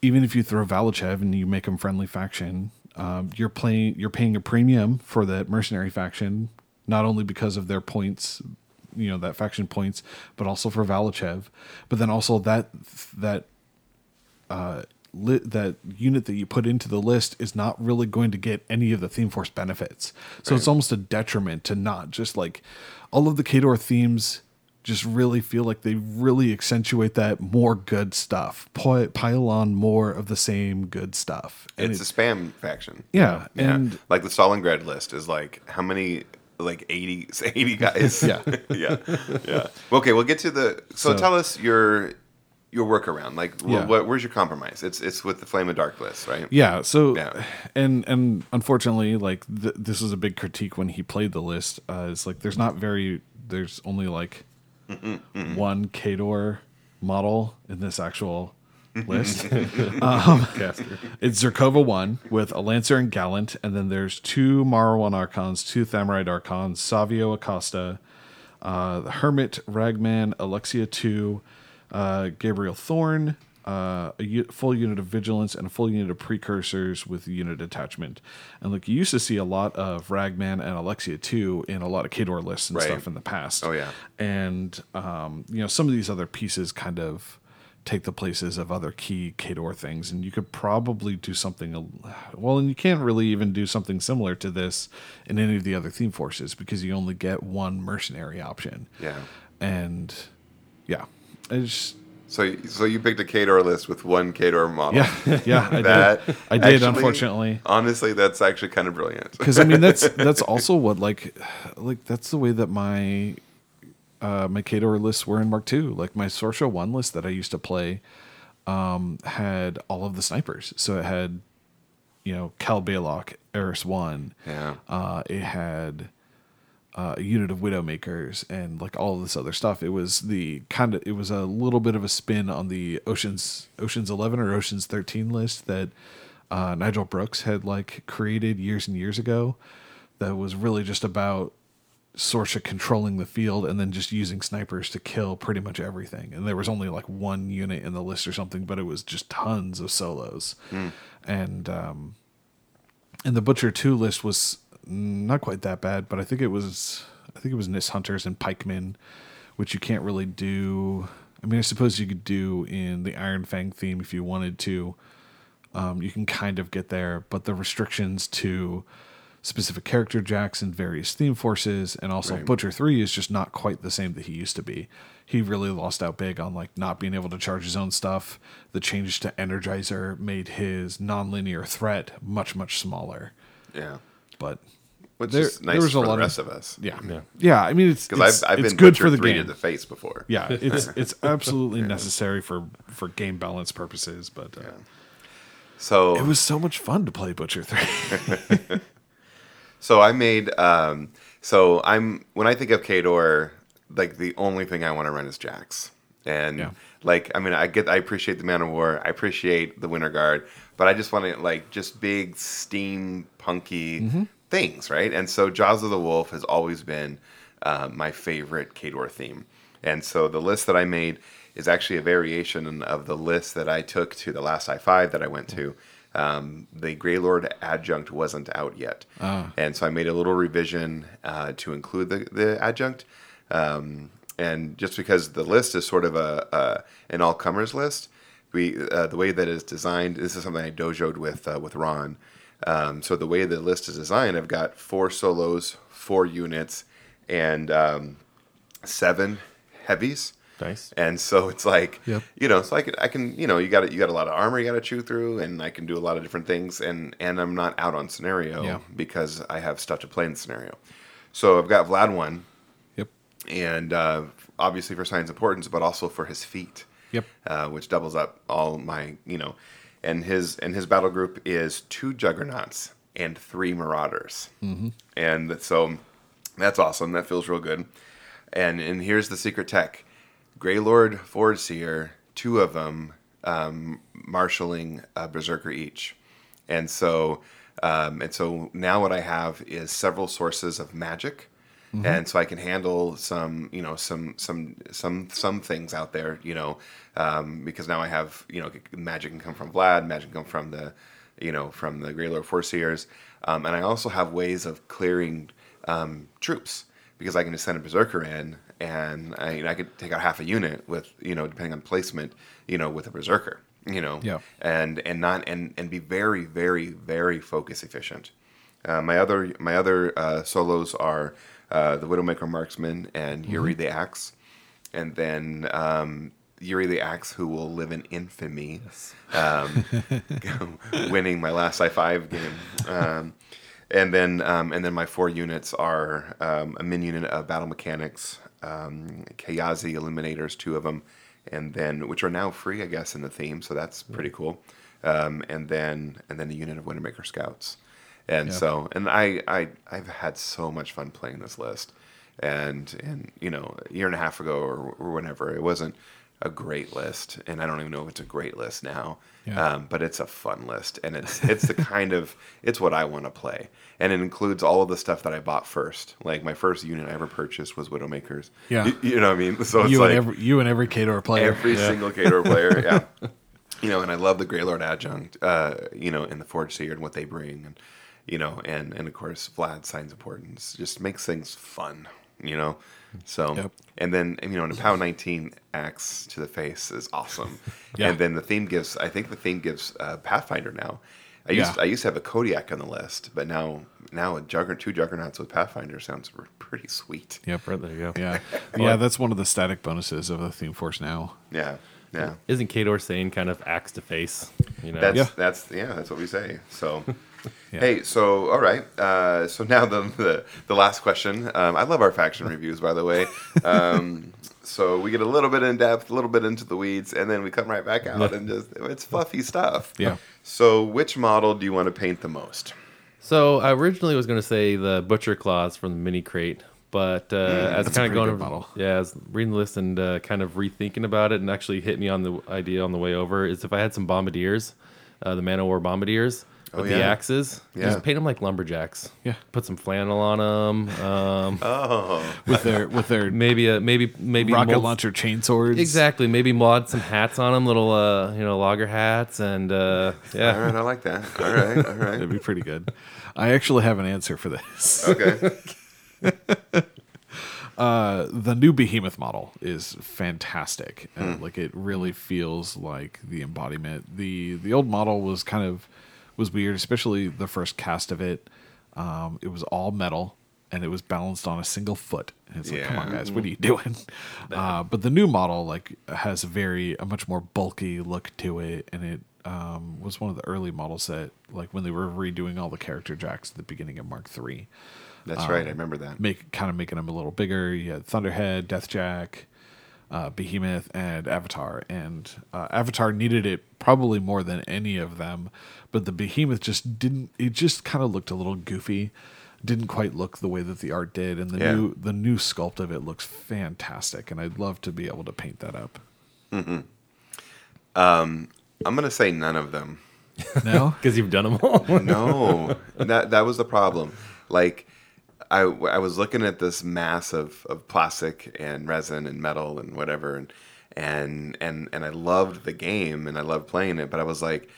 even if you throw Valachev and you make him friendly faction, um, you're playing you're paying a premium for that mercenary faction, not only because of their points, you know, that faction points, but also for Valachev. But then also that that uh, li- that unit that you put into the list is not really going to get any of the theme force benefits. So it's almost a detriment to not just like all of the Khador themes just really feel like they really accentuate that more good stuff, Pi- pile on more of the same good stuff. And it's a spam faction. yeah, Yeah, and like the Stalingrad list is like how many like 80, 80 guys. Yeah. yeah, yeah. Okay, we'll get to the. So, So- tell us your your workaround. Like, wh- Yeah. what, where's your compromise? It's it's with the Flame of Dark list, right? Yeah. So, Yeah. and and unfortunately, like th- this was a big critique when he played the list. Uh, it's like there's not very there's only like one Khador model in this actual list. caster. it's Zerkova one with a Lancer and Gallant, and then there's two Morrowan Archons, two Thamarite Archons, Savio Acosta, uh, the Hermit, Ragman, Alexia 2, uh, Gabriel Thorn, uh, a u- full unit of Vigilance, and a full unit of Precursors with unit attachment. And like you used to see a lot of Ragman and Alexia too in a lot of Khador lists and Right. stuff in the past. Oh, yeah. And, um, you know, some of these other pieces kind of take the places of other key Khador things. And you could probably do something, a- well, and you can't really even do something similar to this in any of the other theme forces because you only get one mercenary option. Yeah. And yeah, it's So, so you picked a Khador list with one Khador model. yeah, yeah, I That did. I did, actually- unfortunately. Honestly, that's actually kind of brilliant. because I mean that's that's also what like like that's the way that my uh my Khador lists were in Mark II. Like my Sorscha one list that I used to play um had all of the snipers. So it had you know Kell Bailoch, Eiryss one. Yeah. Uh it had uh, a unit of Widowmakers and like all of this other stuff. It was the kind of it was a little bit of a spin on the Oceans Oceans Eleven or Oceans Thirteen list that uh, Nigel Brooks had like created years and years ago. That was really just about Sorscha controlling the field and then just using snipers to kill pretty much everything. And there was only like one unit in the list or something, but it was just tons of solos. And um, and the Butcher Two list was not quite that bad, but I think it was I think it was Nyss Hunters and Pikemen, which you can't really do. I mean, I suppose you could do in the Iron Fang theme if you wanted to. Um, you can kind of get there, but the restrictions to specific character jacks and various theme forces, and also Right. Butcher Three is just not quite the same that he used to be. He really lost out big on like not being able to charge his own stuff. The change to Energizer made his non-linear threat much much smaller. yeah. But Which There- is there nice was a for the lot of- rest of, us. yeah, Yeah. yeah. I mean, it's Because it's, I've, I've it's been good for the 3 game. to the face before. yeah, it's it's absolutely necessary for for game balance purposes. But uh, So it was so much fun to play Butcher Three. So I made um so I'm when I think of Khador, like the only thing I want to run is Jax. And Yeah. like I mean I get I appreciate the Man of War, I appreciate the Winter Guard, but I just want to like just big steam punky things, right? And so Jaws of the Wolf has always been uh, my favorite Khador theme. And so the list that I made is actually a variation of the list that I took to the last I5 that I went to. Um, the Greylord adjunct wasn't out yet. And so I made a little revision uh, to include the, the adjunct. Um, and just because the list is sort of a, a an all comers list, we uh, the way that it's designed. This is something I dojoed with uh, with Ron. Um, so the way the list is designed, I've got four solos, four units, and um, seven heavies. Nice. And so it's like, Yep. you know, so I can, I can, you know, you got you got a lot of armor you got to chew through, and I can do a lot of different things, and and I'm not out on scenario Yeah. because I have stuff to play in the scenario. So I've got Vlad one, yep, and uh, obviously for Signs and Portents, but also for his feet, yep, uh, which doubles up all my, you know, and his and his battle group is two juggernauts and three marauders, mm-hmm. and so that's awesome. That feels real good. And and here's the secret tech: Greylord, Forge Seer, two of them um, marshaling a berserker each, and so um, and so now what I have is several sources of magic and so I can handle some, you know, some some some some things out there, you know, um, because now I have, you know, magic can come from Vlad, magic can come from the, you know, from the Greylord Forge Seers, um, and I also have ways of clearing um, troops because I can just send a berserker in, and I, I could take out half a unit with, you know, depending on placement, you know, with a berserker, you know, Yeah. and and not and and be very very very focus efficient. Uh, my other my other uh, solos are uh, the Widowmaker Marksman and Yuri the Axe, and then um, Yuri the Axe, who will live in infamy, um, winning my last I five game. Um, and then um, and then my four units are um, a min unit of battle mechanics, um, Kayazy Eliminators, two of them, and then which are now free, I guess, in the theme. So that's pretty cool. Um, and then and then a unit of Wintermaker Scouts. And Yeah. so, and I, I, I've had so much fun playing this list, and and you know, a year and a half ago or, or whenever, it wasn't, a great list, and I don't even know if it's a great list now. Yeah. Um, but it's a fun list, and it's it's the kind of it's what I want to play, and it includes all of the stuff that I bought first. Like my first unit I ever purchased was Widowmakers. Yeah. you, you know what I mean. So it's you like and every you and every Khador player. every single Khador player. Yeah, you know, and I love the Greylord adjunct. Uh, you know, in the Forge Seer and what they bring, and you know, and and of course Vlad Signs and Portents just makes things fun. You know, so Yep. and then you know, and a POW nineteen axe to the face is awesome. Yeah. And then the theme gives. I think the theme gives uh, Pathfinder now. I used Yeah. I used to have a Kodiak on the list, but now now a Jugger two Juggernauts with Pathfinder sounds pretty sweet. Yep, right there you go. Yeah, yeah, that's one of the static bonuses of the theme force now. Yeah, yeah. Isn't Khador saying kind of axe to face? You know, That's Yeah. that's yeah, that's what we say. So, Yeah. hey, so all right. Uh, so now the the, the last question. Um, I love our faction reviews, by the way. Um, so we get a little bit in depth, a little bit into the weeds, and then we come right back out and just it's fluffy stuff. Yeah. So, which model do you want to paint the most? So I originally was going to say the butcher claws from the mini crate, but uh, as kind of going, model. yeah, as reading the list and uh, kind of rethinking about it, and actually hit me on the idea on the way over is if I had some bombardiers, uh, the Man of War bombardiers with the yeah. axes, Yeah. just paint them like lumberjacks. Yeah. put some flannel on them. Um, Oh, with their with their maybe a maybe maybe rocket mold- launcher chainswords. Exactly. Maybe mod some hats on them, little uh, you know logger hats, and uh, yeah. right, I like that. All right, all right. That'd be pretty good. I actually have an answer for this. Okay. Uh, the new Behemoth model is fantastic. Hmm. Uh, like it really feels like the embodiment. the The old model was kind of was weird, especially the first cast of it. Um, it was all metal and it was balanced on a single foot. And it's like, come on, guys, what are you doing? Uh, but the new model like has a very a much more bulky look to it, and it um, was one of the early models that like when they were redoing all the character jacks at the beginning of Mark Three That's right. I remember that. make kind of making them a little bigger. You had Thunderhead, Deathjack, uh, Behemoth, and Avatar. And uh, Avatar needed it probably more than any of them, but the Behemoth just didn't. It just kind of looked a little goofy. Didn't quite look the way that the art did, and the Yeah. new the new sculpt of it looks fantastic. And I'd love to be able to paint that up. Mm-hmm. Um, I'm gonna say none of them. No, Because you've done them all. No, that that was the problem. Like, I I was looking at this mass of, of plastic and resin and metal and whatever, and and and and I loved the game and I loved playing it, but I was like,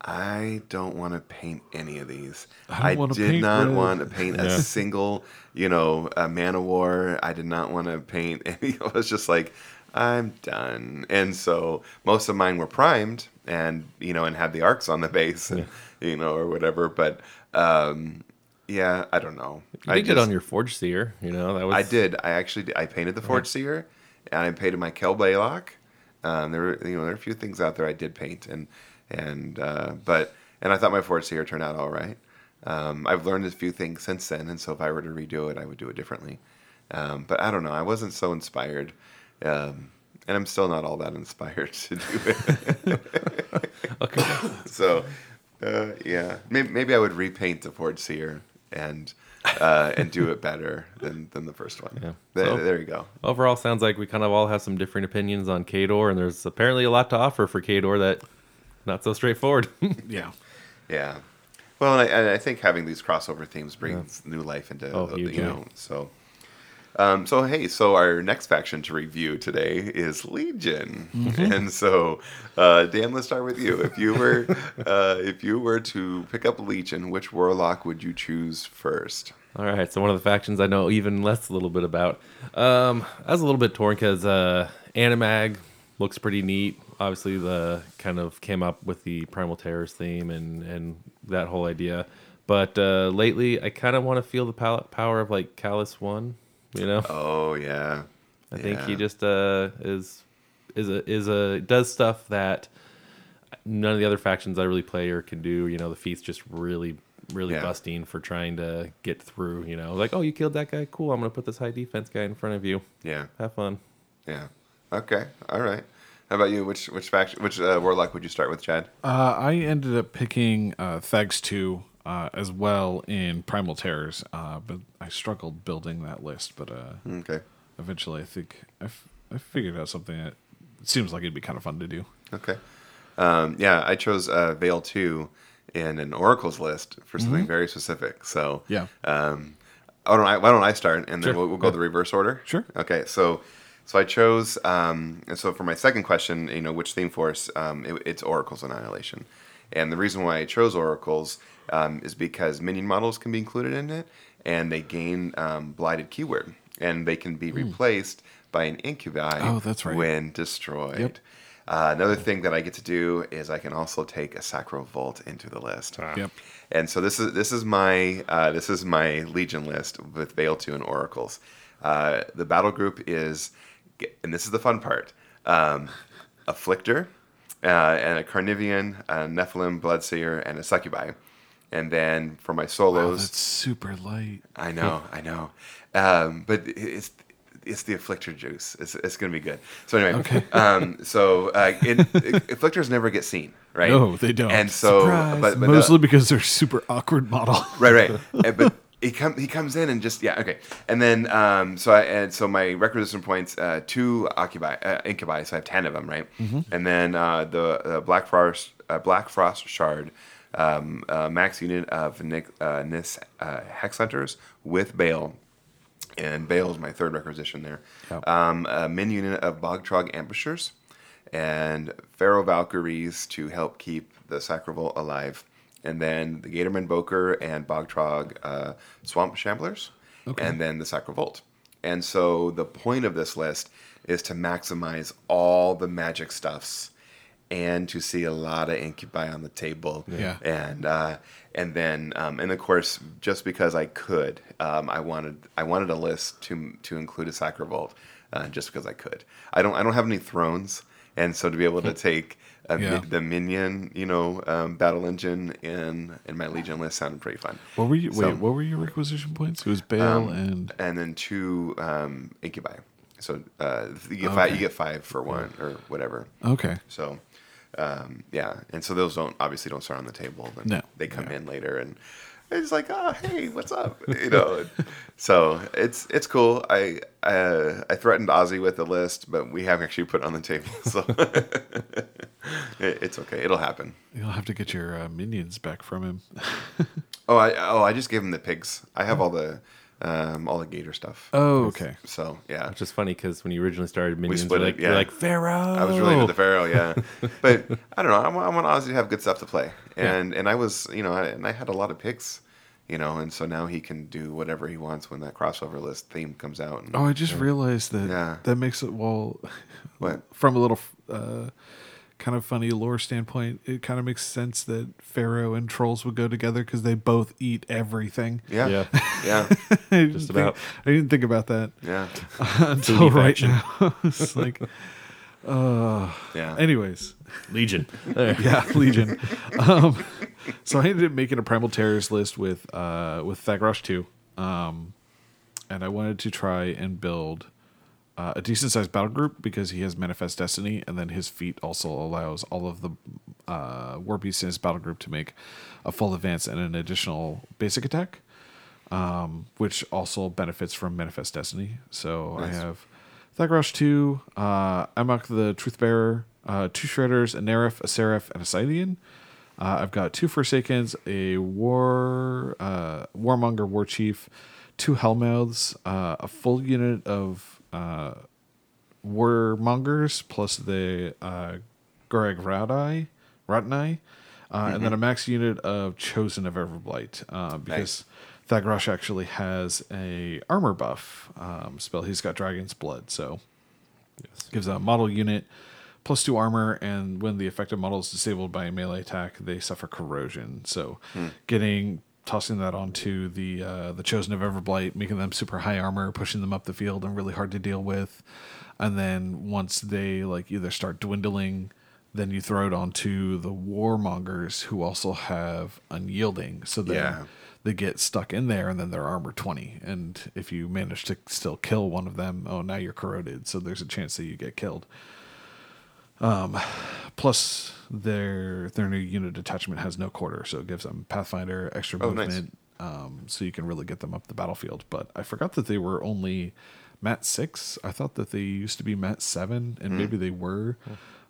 I don't want to paint any of these. I I, did not red. want to paint a single, you know, a man of war. I did not want to paint any. I was just like, I'm done. And so most of mine were primed and you know and had the arcs on the base, and, you know, or whatever. But um, yeah, I don't know. You I did just- on your forge seer. You know that was. I did. I actually did. I painted the Forge Seer, and I painted my Kell Bailoch. Um, there were you know there are a few things out there I did paint and and uh, but and I thought my Forge Seer turned out all right. Um, I've learned a few things since then, and so if I were to redo it, I would do it differently. Um, but I don't know. I wasn't so inspired, um, and I'm still not all that inspired to do it. Okay. so uh, yeah, maybe, maybe I would repaint the Forge Seer and uh, and do it better than than the first one. Yeah. There, So- there you go. Overall, sounds like we kind of all have some different opinions on Khador, and there's apparently a lot to offer for Khador that not so straightforward. yeah, Yeah. Well, and I, and I think having these crossover themes brings new life into Oh, the- huge, you know. So, um, so hey, so our next faction to review today is Legion, Mm-hmm. and so uh, Dan, let's start with you. If you were uh, if you were to pick up Legion, which warlock would you choose first? All right, so one of the factions I know even less a little bit about. Um, I was a little bit torn because uh, Anamag looks pretty neat. Obviously, the kind of came up with the Primal Terrors theme and and that whole idea. But uh, lately, I kind of want to feel the pow- power of like Kallus One. You know, Oh yeah, I think he just uh, is is a is a does stuff that none of the other factions I really play or can do. You know, the feat's just really really Yeah. busting for trying to get through. You know, like oh you killed that guy, cool. I'm gonna put this high defense guy in front of you. yeah, Have fun. yeah. Okay, all right. How about you? Which which faction? Which uh, warlock would you start with, Chad? Uh, I ended up picking uh, Thags 2 uh, as well in Primal Terrors, uh, but I struggled building that list. But uh, Okay. eventually, I think I, f- I figured out something that seems like it'd be kind of fun to do. Okay. Um, yeah, I chose uh, Vayl 2 in an Oracles list for something very specific. So, Yeah. Um, why, don't I, why don't I start and then Sure. we'll, we'll go the reverse order? Sure. Okay. So, so I chose, um, and so for my second question, you know, which theme force, um, it, it's Oracles Annihilation. And the reason why I chose Oracles um, is because minion models can be included in it and they gain um, Blighted Keyword and they can be replaced by an Incubi. Oh, that's right. when destroyed. Yep. Uh, another thing that I get to do is I can also take a Sacral Vault into the list. Yep. And so this is this is my uh, this is my Legion list with Vayl Two and Oracles. Uh, the battle group is, and this is the fun part: um, Afflictor, uh, and a Carnivean, a Nephilim, Bloodseer, and a Succubi. And then for my solos, that's super light. I know, I know. Um, but it's it's the afflictor juice. It's, it's gonna be good. So anyway, um, so uh, it, afflictors never get seen, right? No, they don't. And so, Surprise. but, but mostly because they're super awkward model. right, right. But he come he comes in and just yeah okay. And then um, so I and so my requisition points uh, two occupy uh, incubi. So I have ten of them, right? And then uh, the uh, black frost uh, black frost shard. Um, uh, max unit of Nick, uh, Nyss uh, Hex Hunters with Bale, and Bale is my third requisition there. Yep. Um, a min unit of Bogtrog Ambushers and Farrow Valkyries to help keep the Sacral Vault alive. And then the Gatorman Bokor and Bogtrog uh, Swamp Shamblers. And then the Sacral Vault. And so the point of this list is to maximize all the magic stuffs and to see a lot of incubi on the table. Yeah. And uh, and then um, and of course, just because I could, um, I wanted I wanted a list to to include a Sacral Vault, uh, just because I could. I don't I don't have any thrones, and so to be able to take a, Yeah. the minion, you know, um, battle engine in in my legion list sounded pretty fun. What were you? So- wait, what were your requisition points? It was Bale Um, and and then two um, incubi. So uh, you get five. You get five for one or whatever. okay. So, um, yeah, and so those don't obviously don't start on the table. Then No. they come in later, and it's like, oh, hey, what's up? You know. so it's it's cool. I uh, I threatened Ozzy with the list, but we haven't actually put it on the table, so it, it's okay. It'll happen. You'll have to get your uh, minions back from him. Oh, I oh I just gave him the pigs. I have all the um, all the gator stuff. Oh, okay. So yeah, Which is funny because when you originally started Minions, split you're it, like, you're yeah. like Farrow. I was really into the Farrow, yeah. but I don't know. I want, I want Ozzy to have good stuff to play, and and I was, you know, I, and I had a lot of picks, you know, and so now he can do whatever he wants when that crossover list theme comes out. And, Oh, I just realized that Yeah. that makes it well What? from a little uh, kind of funny lore standpoint. It kind of makes sense that Farrow and trolls would go together because they both eat everything. Yeah, Yeah. yeah, I didn't Just think- about. I didn't think about that yeah, until Foodie right faction. now. it's like, uh, yeah. anyways. Legion. Yeah, Legion. Um, so I ended up making a Primal Terrors list with uh, with Thagrosh two, um, and I wanted to try and build uh, a decent sized battle group because he has Manifest Destiny, and then his feat also allows all of the uh, war beasts in his battle group to make a full advance and an additional basic attack, um, which also benefits from Manifest Destiny. So Nice. I have Thagrosh 2, uh, Amok the Truthbearer, uh, two Shredders, a Neraph, a Seraph, and a Scythean. Uh, I've got two Forsakens, a War uh, Warmonger War Chief, two Hellmouths, uh, a full unit of uh, Warmongers, plus the uh, Goreg Radai, Ratnai, uh, and then a max unit of Chosen of Everblight, uh, because Thagrosh actually has a armor buff um, spell. He's got Dragon's Blood, so gives a model unit plus two armor, and when the affected model is disabled by a melee attack, they suffer corrosion. So, getting tossing that onto the uh, the chosen of Everblight, making them super high armor, pushing them up the field, and really hard to deal with. And then once they like either start dwindling, then you throw it onto the warmongers who also have unyielding. So then Yeah. they get stuck in there and then they're armor 20 and if you manage to still kill one of them oh now you're corroded so there's a chance that you get killed um plus their their new unit detachment has no quarter so it gives them pathfinder extra Oh, nice. movement um so you can really get them up the battlefield but i forgot that they were only Mat six. I thought that they used to be Mat seven, and maybe they were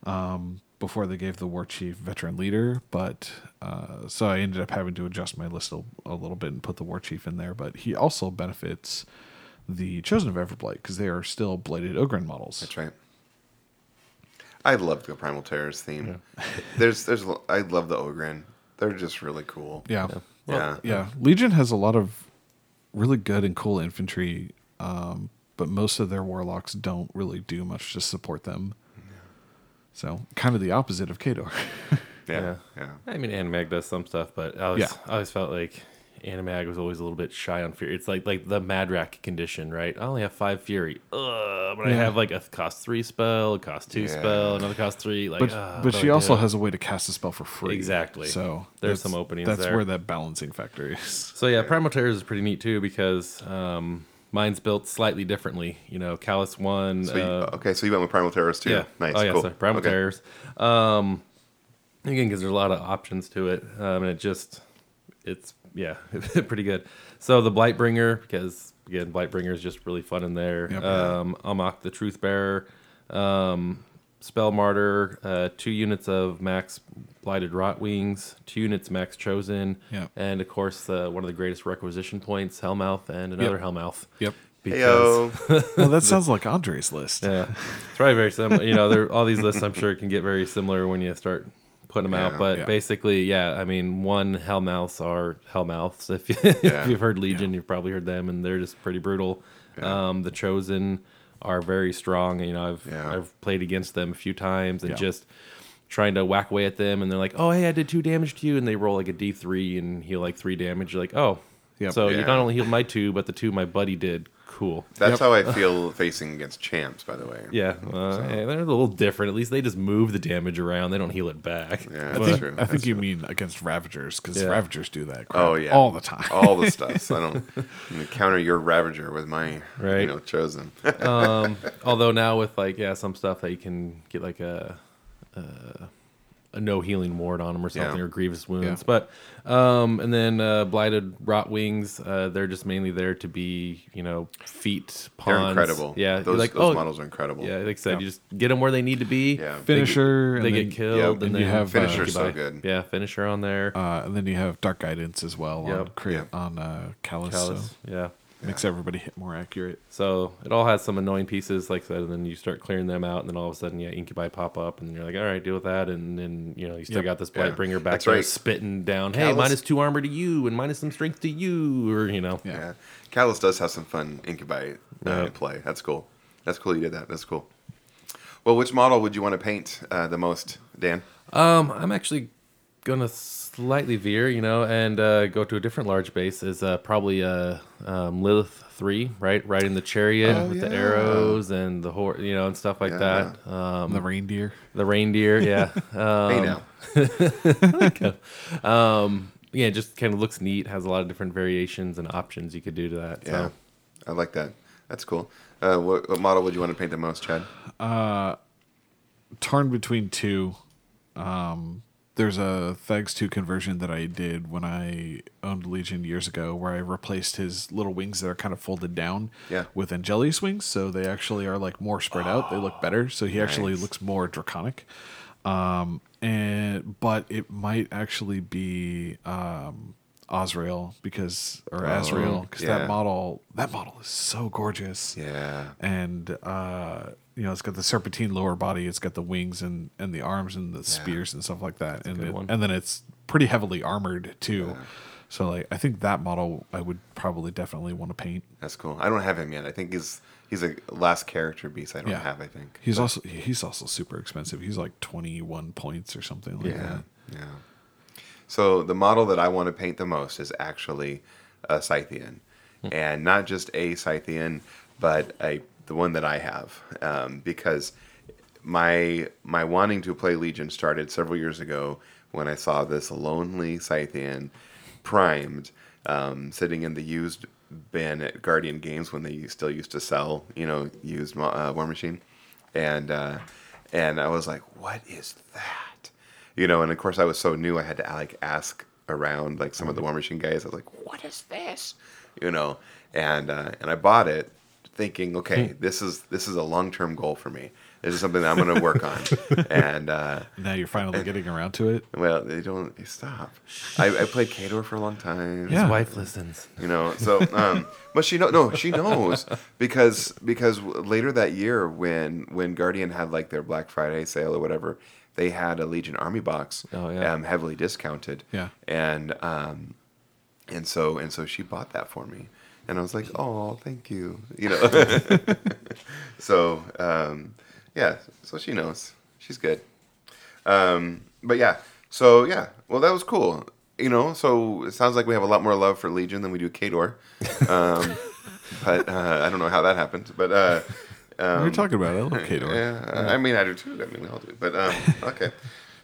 um, before they gave the war chief veteran leader. But uh, so I ended up having to adjust my list a, a little bit and put the war chief in there. But he also benefits the chosen of Everblight because they are still blighted Ogren models. That's right. I love the Primal Terrors theme. There's, there's, I love the Ogren. They're just really cool. Yeah. Yeah. yeah. Legion has a lot of really good and cool infantry, um, but most of their warlocks don't really do much to support them. So kind of the opposite of Khador. Yeah. Yeah. Yeah. I mean, Anamag does some stuff, but I always, Yeah. I always felt like Anamag was always a little bit shy on Fury. It's like like the Madrak condition, right? I only have five Fury, Ugh, but I have like a cost three spell, a cost two Yeah. spell, another cost three. Like, but uh, but she I also do? has a way to cast a spell for free. Exactly. So There's some openings That's there. where that balancing factor is. So yeah, Primal Terrors is pretty neat too because um, mine's built slightly differently. You know, Kallus one. So you, uh, okay, so you went with Primal Terrors too. yeah. Nice. Oh yeah, cool. sorry, Primal Okay. Terrors. Um, again, because there's a lot of options to it, um, and it just it's yeah, pretty good. So the Blightbringer, because again, Blightbringer is just really fun in there. Yep. Um, Amok the Truth Bearer, um, Spell Martyr, uh, two units of max Blighted Rot Wings, two units max Chosen, Yep. and of course uh, one of the greatest requisition points, Hellmouth, and another Yep. Hellmouth. Yep. Because Well, that sounds like Andre's list. yeah, it's probably very similar. You know, they're, all these lists I'm sure can get very similar when you start putting them Yeah, out. But yeah. basically, yeah, I mean, one Hellmouths are Hellmouths. If, you, Yeah. if you've heard Legion, you've probably heard them, and they're just pretty brutal. Um, the Chosen are very strong. You know, I've Yeah. I've played against them a few times and just trying to whack away at them, and they're like, "Oh, hey, I did two damage to you," and they roll like a D three and heal like three damage. You're like, "Oh." Yep. So you not only healed my two, but the two my buddy did. Cool. That's Yep. how I feel facing against champs, by the way. Yeah, uh, hey, they're a little different. At least they just move the damage around. They don't heal it back. Yeah, I that's think, true. I think That's you true. mean against Ravagers because Yeah. Ravagers do that crap Oh yeah, all the time. all the stuff. So I don't I'm counter your Ravager with my you know chosen. Um, although now with like yeah, some stuff that you can get like a a, a no healing ward on them or something Yeah. or grievous wounds. Yeah. But um, and then uh, blighted rot wings, uh, they're just mainly there to be you know feet They're incredible. Yeah, those, like those oh models are incredible. yeah, like I said, Yeah. you just get them where they need to be. yeah. They get- Finisher. They and get killed, Yep. and, And then you have, uh, so good. Yeah, finisher on there. Uh, and then you have Dark Guidance as well on Yep. create Yep. on uh, Kallus, Kallus. so Yeah. Makes everybody hit more accurate. So it all has some annoying pieces, like I said, and then you start clearing them out, and then all of a sudden, yeah, incubi pop up, and you're like, all right, deal with that, and then you know you still Yep. got this Yeah. Blightbringer back That's there right. spitting down, hey, Kallus- minus two armor to you, and minus some strength to you, or you know, Yeah. Yeah. Kallus does have some fun incubi uh, Yeah. play. That's cool. That's cool you did that. That's cool. Well, which model would you want to paint uh, the most, Dan? Um, I'm actually gonna slightly veer, you know, and uh, go to a different large base. Is uh, probably uh, um, Lylyth three, right? Riding the chariot Oh, with the arrows and the horse, you know, and stuff like Yeah. that. Um, the reindeer. the reindeer, yeah. Um, hey now. um, yeah, it just kind of looks neat. Has a lot of different variations and options you could do to that. Yeah. So, I like that. That's cool. Uh, what, what model would you want to paint the most, Chad? torn between two. Um, there's a Thags 2 conversion that I did when I owned Legion years ago where I replaced his little wings that are kind of folded down Yeah. with Angelius wings. So they actually are like more spread out. They look better. So he actually looks more draconic. Um, and but it might actually be um, Osrael because or Azrael because yeah. that model that model is so gorgeous Yeah. and uh, you know it's got the serpentine lower body, it's got the wings and, and the arms and the spears and stuff like that, and it, and then it's pretty heavily armored too. So like I think that model I would probably definitely want to paint. That's cool. I don't have him yet. I think he's he's a last character beast I don't Yeah. have, I think. He's also he's also super expensive. He's like twenty one points or something like Yeah. that. Yeah. So the model that I want to paint the most is actually a Scythean. Hmm. And not just a Scythean, but a the one that I have. Um, because my my wanting to play Legion started several years ago when I saw this lonely Scythean primed um, sitting in the used bin at Guardian Games when they still used to sell, you know, used uh, War Machine, and uh, and I was like, what is that? You know, and of course I was so new, I had to like ask around like some of the War Machine guys. I was like, what is this? You know, and uh, and I bought it, thinking, okay, this is this is a long term goal for me. This is something that I'm going to work on. and uh, Now you're finally getting around to it. well, they don't they stop. I, I played Kador for a long time. Yeah. His wife listens. You know, so um, but she know no, she knows because because later that year when when Guardian had like their Black Friday sale or whatever, they had a Legion Army box, Oh, yeah. um, heavily discounted, Yeah. and um, and so and so she bought that for me, and I was like, oh, thank you, you know, so um, yeah, so she knows she's good. Um, but yeah, so yeah, well, that was cool. You know, so it sounds like we have a lot more love for Legion than we do Khador. Um, but uh, I don't know how that happened. But uh, we are talking about it. I love Khador. yeah, I mean, I do too. I mean, we all do. But um, okay.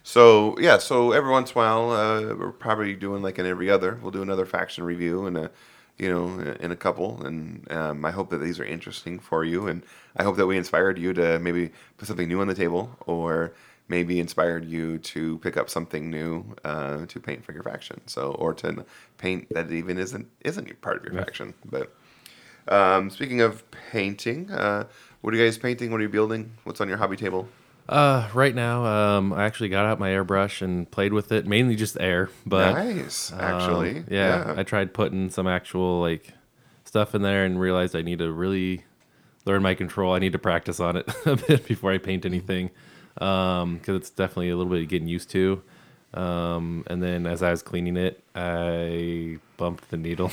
So yeah, so every once in a while, uh, we're probably doing like an every other. We'll do another faction review and a, you know, in a couple. And um, I hope that these are interesting for you, and I hope that we inspired you to maybe put something new on the table, or maybe inspired you to pick up something new uh, to paint for your faction. So, or to paint that even isn't isn't part of your faction. But um, speaking of painting, uh, what are you guys painting? What are you building? What's on your hobby table? Uh, right now, um, I actually got out my airbrush and played with it, mainly just air. But nice, um, actually. yeah, I tried putting some actual like stuff in there and realized I need to really learn my control. I need to practice on it a bit before I paint anything, because it's definitely a little bit of getting used to. Um, and then as I was cleaning it, I bumped the needle.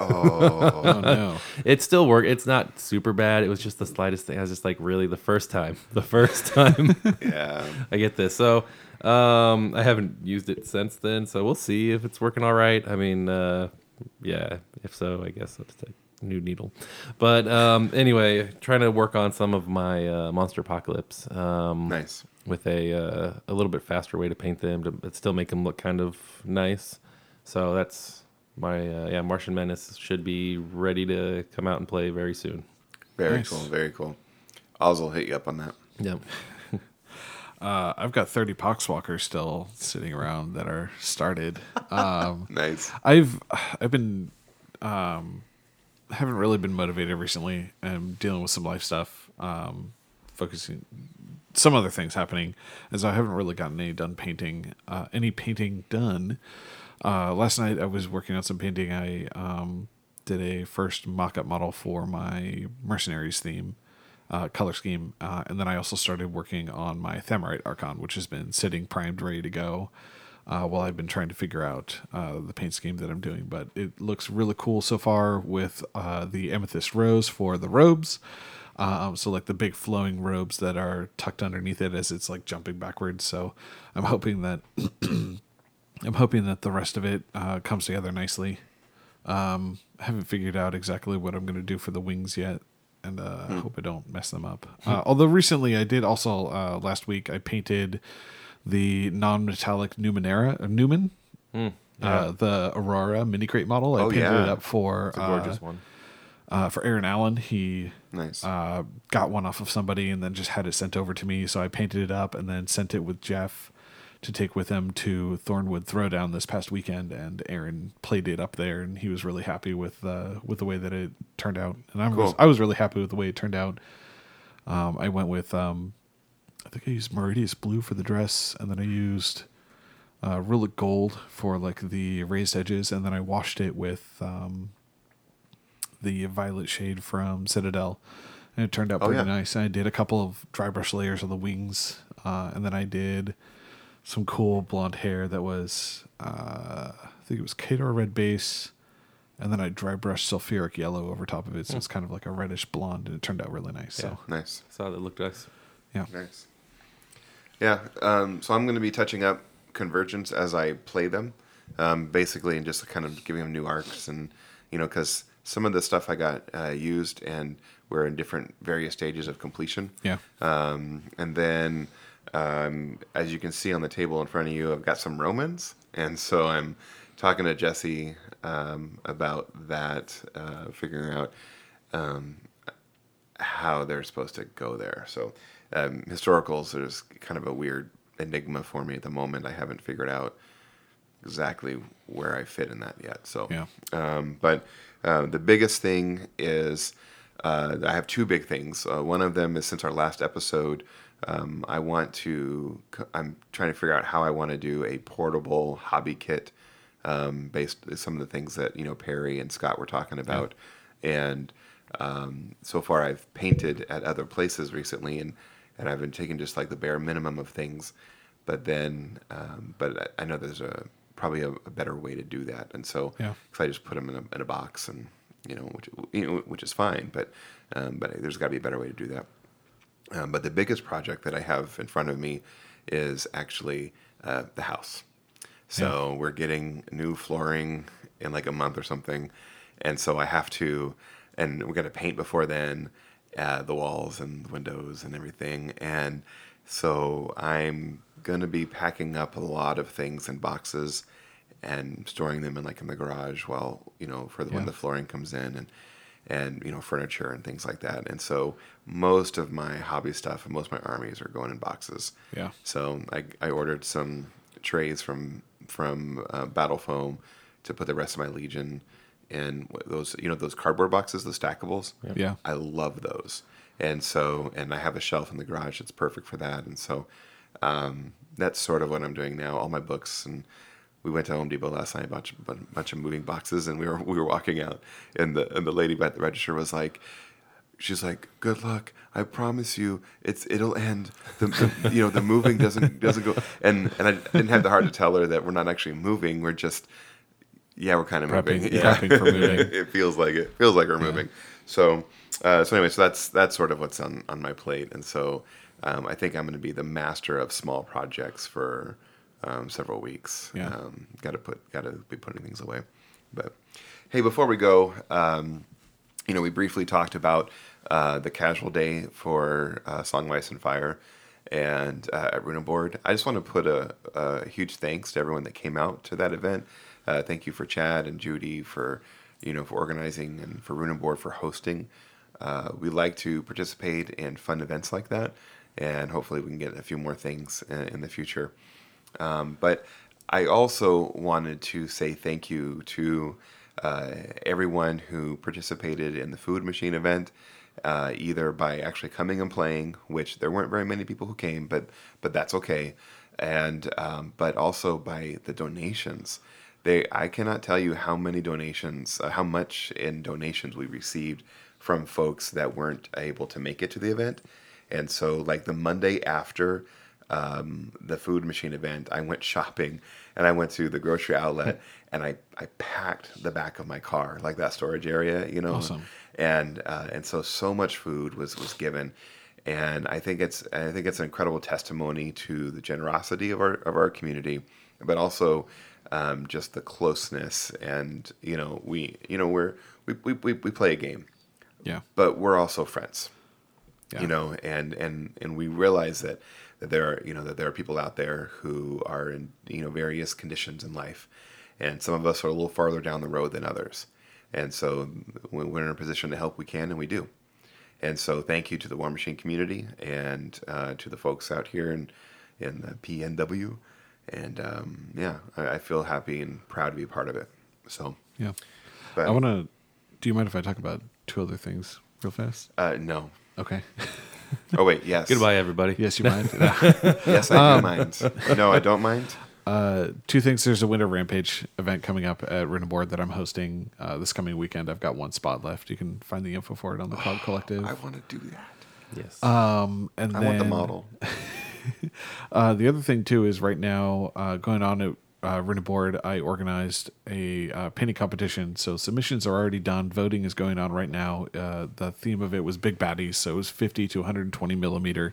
oh, Oh no. it still worked. It's not super bad. It was just the slightest thing. I was just like, really, the first time, the first time yeah. I get this. So um, I haven't used it since then. So we'll see if it's working all right. I mean, uh, yeah. If so, I guess it's a new needle. But um, anyway, trying to work on some of my uh, monster apocalypse. Um, Nice. With a uh, a little bit faster way to paint them to but still make them look kind of nice. So that's my uh, yeah. Martian Menace should be ready to come out and play very soon. Very Nice. cool. Very cool. Oz will hit you up on that. Yep. Uh, I've got 30 Poxwalkers still sitting around that are started. Um, Nice. I've I've been um, haven't really been motivated recently. I'm dealing with some life stuff, um, focusing some other things happening, as I haven't really gotten any done painting, uh, any painting done. Uh, last night I was working on some painting. I um, did a first mock-up model for my mercenaries theme. Uh, color scheme, uh, and then I also started working on my Thamarite Archon, which has been sitting primed, ready to go uh, while I've been trying to figure out uh, the paint scheme that I'm doing. But it looks really cool so far with the amethyst rose for the robes. Um, so like the big flowing robes that are tucked underneath it as it's like jumping backwards. So I'm hoping that I'm hoping that the rest of it uh, comes together nicely. Um, I haven't figured out exactly what I'm going to do for the wings yet, and uh, I hope I don't mess them up. Uh, although recently I did also uh, last week I painted the non-metallic Numenera uh, Newman, uh, the Aurora mini crate model. I Oh, painted yeah. it up for It's a gorgeous uh, one. Uh, for Aaron Allen. He Nice. uh, got one off of somebody and then just had it sent over to me. So I painted it up and then sent it with Jeff to take with him to Thornwood Throwdown this past weekend. And Aaron played it up there, and he was really happy with uh, with the way that it turned out. And I was I was really happy with the way it turned out. Um, I went with um, I think I used Meridius Blue for the dress, and then I used uh, Gold for like the raised edges, and then I washed it with um, the violet shade from Citadel, and it turned out Oh, pretty yeah. nice. And I did a couple of dry brush layers on the wings, uh, and then I did some cool blonde hair that was uh, I think it was Khador red base, and then I dry brushed sulfuric yellow over top of it, so it's kind of like a reddish blonde, and it turned out really nice. So nice. Saw that looked nice. yeah, Nice. Yeah. Um, so I'm going to be touching up convergence as I play them, um, basically, and just kind of giving them new arcs, and you know, because some of the stuff I got uh, used and we're in different various stages of completion. yeah. Um, and then, um, as you can see on the table in front of you, I've got some Romans, and so I'm talking to Jesse um, about that, uh, figuring out um, how they're supposed to go there. So, um, historicals is kind of a weird enigma for me at the moment. I haven't figured out exactly where I fit in that yet. So, Yeah. um, but uh, the biggest thing is uh, I have two big things. Uh, one of them is since our last episode, um, I want to. I'm trying to figure out how I want to do a portable hobby kit um, based some of the things that you know Perry and Scott were talking about, and um, so far I've painted at other places recently, and and I've been taking just like the bare minimum of things, but then um, but I know there's a probably a, a, better way to do that, and so yeah. cause I just put them in a, in a box and you know which you know which is fine, but um, but there's got to be a better way to do that. Um, but the biggest project that I have in front of me is actually uh, the house. So yeah. we're getting new flooring in like a month or something, and so I have to, and we're gonna paint before then, uh, the walls and windows and everything, and so I'm gonna be packing up a lot of things in boxes and storing them in like in the garage while you know for the, yeah. when the flooring comes in and and you know furniture and things like that. And so most of my hobby stuff and most of my armies are going in boxes. Yeah. So I, I ordered some trays from from uh, Battle Foam to put the rest of my Legion in those you know those cardboard boxes, the stackables. Yeah. yeah. I love those. And so and I have a shelf in the garage that's perfect for that. And so um, that's sort of what I'm doing now. All my books and we went to Home Depot last night, a bunch, a bunch of moving boxes, and we were we were walking out, and the and the lady at the register was like, she's like, "Good luck. I promise you, it's it'll end. The, the you know the moving doesn't doesn't go." And and I didn't have the heart to tell her that we're not actually moving. We're just yeah, we're kind of prepping, moving. Yeah. Prepping for moving. it feels like it feels like we're moving. So uh, so anyway, so that's that's sort of what's on on my plate, and so um, I think I'm going to be the master of small projects for um, several weeks. Yeah. Um, got to put, got to be putting things away. But hey, before we go, um, you know, we briefly talked about uh, the casual day for uh, Song of Ice and Fire and uh, at Runa Board. I just want to put a, a, huge thanks to everyone that came out to that event. Uh, thank you for Chad and Judy for you know for organizing and for Runa Board for hosting. Uh, we like to participate in fun events like that, and hopefully we can get a few more things in, in the future. Um, but I also wanted to say thank you to uh, everyone who participated in the food machine event, uh, either by actually coming and playing, which there weren't very many people who came, but but that's okay, and um, but also by the donations. They I cannot tell you how many donations, uh, how much in donations we received from folks that weren't able to make it to the event, and so like the Monday after um, the food machine event, I went shopping and I went to the grocery outlet and I, I packed the back of my car, like that storage area, you know. Awesome. And uh, and so so much food was was given, and I think it's I think it's an incredible testimony to the generosity of our of our community, but also um, just the closeness and you know we you know we're we, we, we, we play a game, yeah, but we're also friends, yeah. you know, and and and we realize that that there are you know that there are people out there who are in you know various conditions in life, and some of us are a little farther down the road than others, and so when we're in a position to help, we can and we do. And so, thank you to the War Machine community and uh, to the folks out here in in the PNW, and um, yeah, I, I, feel happy and proud to be a part of it. So yeah, but, I want to. Do you mind if I talk about two other things real fast? Uh, no. Okay. Oh wait, yes. Goodbye, everybody. Yes, you mind. yes, I do um, mind. No, I don't mind. Uh, two things. There's a Winter Rampage event coming up at Runa Board that I'm hosting uh, this coming weekend. I've got one spot left. You can find the info for it on the Cloud Collective. I want to do that. Yes. Um, and I then, want the model. uh, the other thing too is right now uh, going on at uh, Runa Board, I organized a uh, painting competition. So submissions are already done. Voting is going on right now. Uh, the theme of it was big baddies, so it was 50 to 120 millimeter.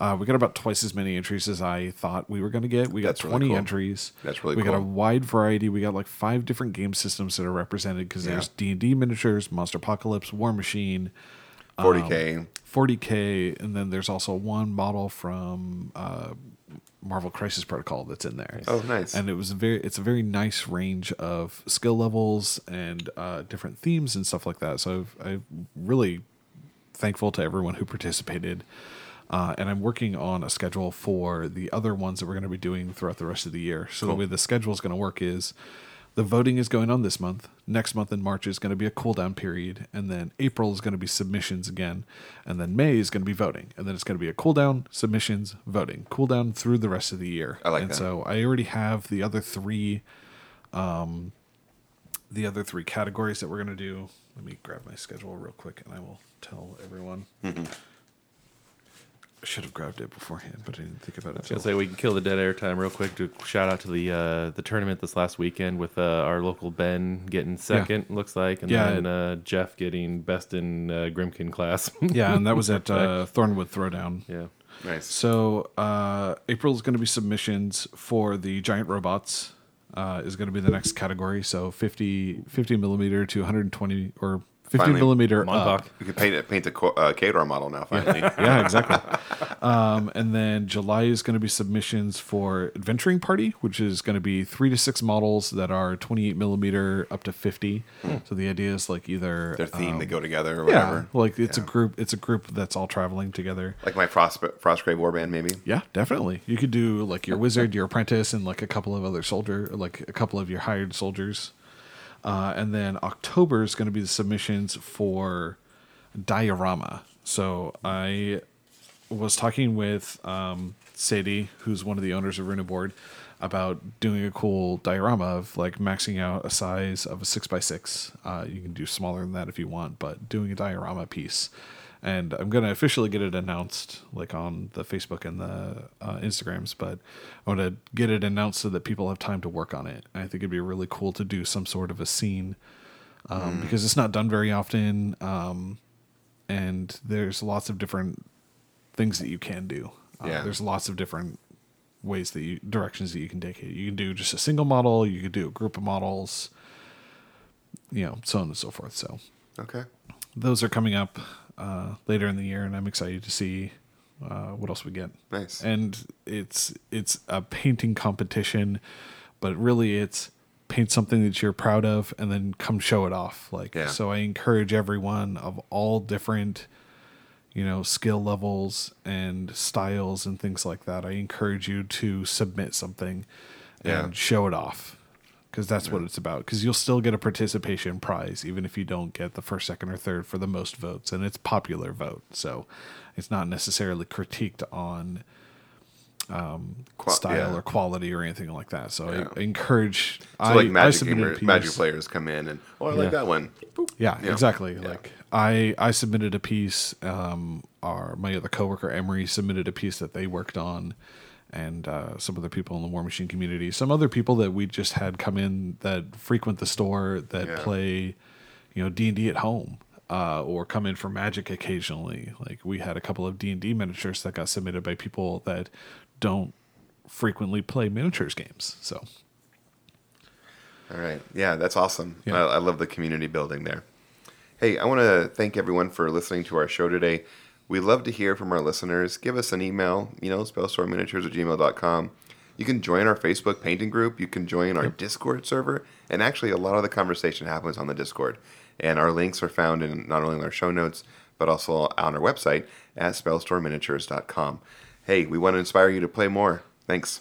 Uh, we got about twice as many entries as I thought we were going to get. We That's got 20 really cool. entries. That's really we cool. got a wide variety. We got like five different game systems that are represented because Yeah. there's D and D miniatures, Monsterpocalypse, War Machine, 40k. 40k, and then there's also one model from uh, Marvel Crisis Protocol that's in there. Oh, nice. And it was a very it's a very nice range of skill levels and uh, different themes and stuff like that. So I've, I'm really thankful to everyone who participated. Uh, and I'm working on a schedule for the other ones that we're going to be doing throughout the rest of the year. So Cool. the way the schedule is going to work is the voting is going on this month. Next month in March is going to be a cooldown period, and then April is going to be submissions again, and then May is going to be voting, and then it's going to be a cooldown, submissions, voting, cooldown through the rest of the year. I like and that. so I already have the other three, um, the other three categories that we're going to do. Let me grab my schedule real quick, and I will tell everyone. Mm-hmm. I should have grabbed it beforehand, but I didn't think about it. I was gonna say we can kill the dead air time real quick to shout out to the uh, the tournament this last weekend with uh, our local Ben getting second, looks like, and Yeah. then uh, Jeff getting best in uh, Grymkin class. yeah, and that was at uh, Thornwood Throwdown. yeah. Nice. So uh, April is going to be submissions for the giant robots. Uh, is going to be the next category. So 50, 50 millimeter to 120 or 50 Finally, millimeter Montauk. We could paint paint a uh, model now. Finally. Yeah, exactly. um, and then July is going to be submissions for Adventuring Party, which is going to be three to six models that are 28 millimeter up to 50. So the idea is like either Their theme, they go together or Um, yeah, whatever. like it's a group. It's a group that's all traveling together. Like my Frost Frostgrave Warband, maybe. Yeah, definitely. You could do like your wizard, your apprentice, and like a couple of other soldier, like a couple of your hired soldiers. Uh, and then October is going to be the submissions for diorama. So I was talking with um, Sadie, who's one of the owners of Runa Board, about doing a cool diorama of like maxing out a size of a six by six. Uh, you can do smaller than that if you want, but doing a diorama piece. And I'm gonna officially get it announced, like on the Facebook and the uh, Instagrams. But I want to get it announced so that people have time to work on it. I think it'd be really cool to do some sort of a scene um, because it's not done very often. Um, and there's lots of different things that you can do. Uh, Yeah. There's lots of different ways that you directions that you can take it. You can do just a single model. You could do a group of models. You know, so on and so forth. So Okay. those are coming up uh, later in the year, and I'm excited to see uh, what else we get. Nice. And it's it's a painting competition, but really it's paint something that you're proud of and then come show it off. Like Yeah. so, I encourage everyone of all different you know skill levels and styles and things like that. I encourage you to submit something and Yeah. show it off because that's what it's about. Because you'll still get a participation prize even if you don't get the first, second, or third for the most votes, and it's popular vote, so it's not necessarily critiqued on Qua- style yeah. or quality or anything like that. So Yeah. I encourage. So I, like magic gamer, magic players come in and oh, I like that one. Boop. Yeah, Yeah. exactly. Yeah. Like I, I submitted a piece. Um, our my other coworker Emery submitted a piece that they worked on, and uh, some other people in the War Machine community, some other people that we just had come in that frequent the store that Yeah. play, you know, D and D at home. Uh, or come in for magic occasionally. Like we had a couple of D and D miniatures that got submitted by people that don't frequently play miniatures games. So All right. Yeah, that's awesome. Yeah. I, I love the community building there. Hey, I want to thank everyone for listening to our show today. We love to hear from our listeners. Give us an email, you know, spellstoremminiatures at gmail.com. You can join our Facebook painting group. You can join our Discord server. And actually, a lot of the conversation happens on the Discord. And our links are found in not only in our show notes, but also on our website at spellstoremminiatures.com. Hey, we want to inspire you to play more. Thanks.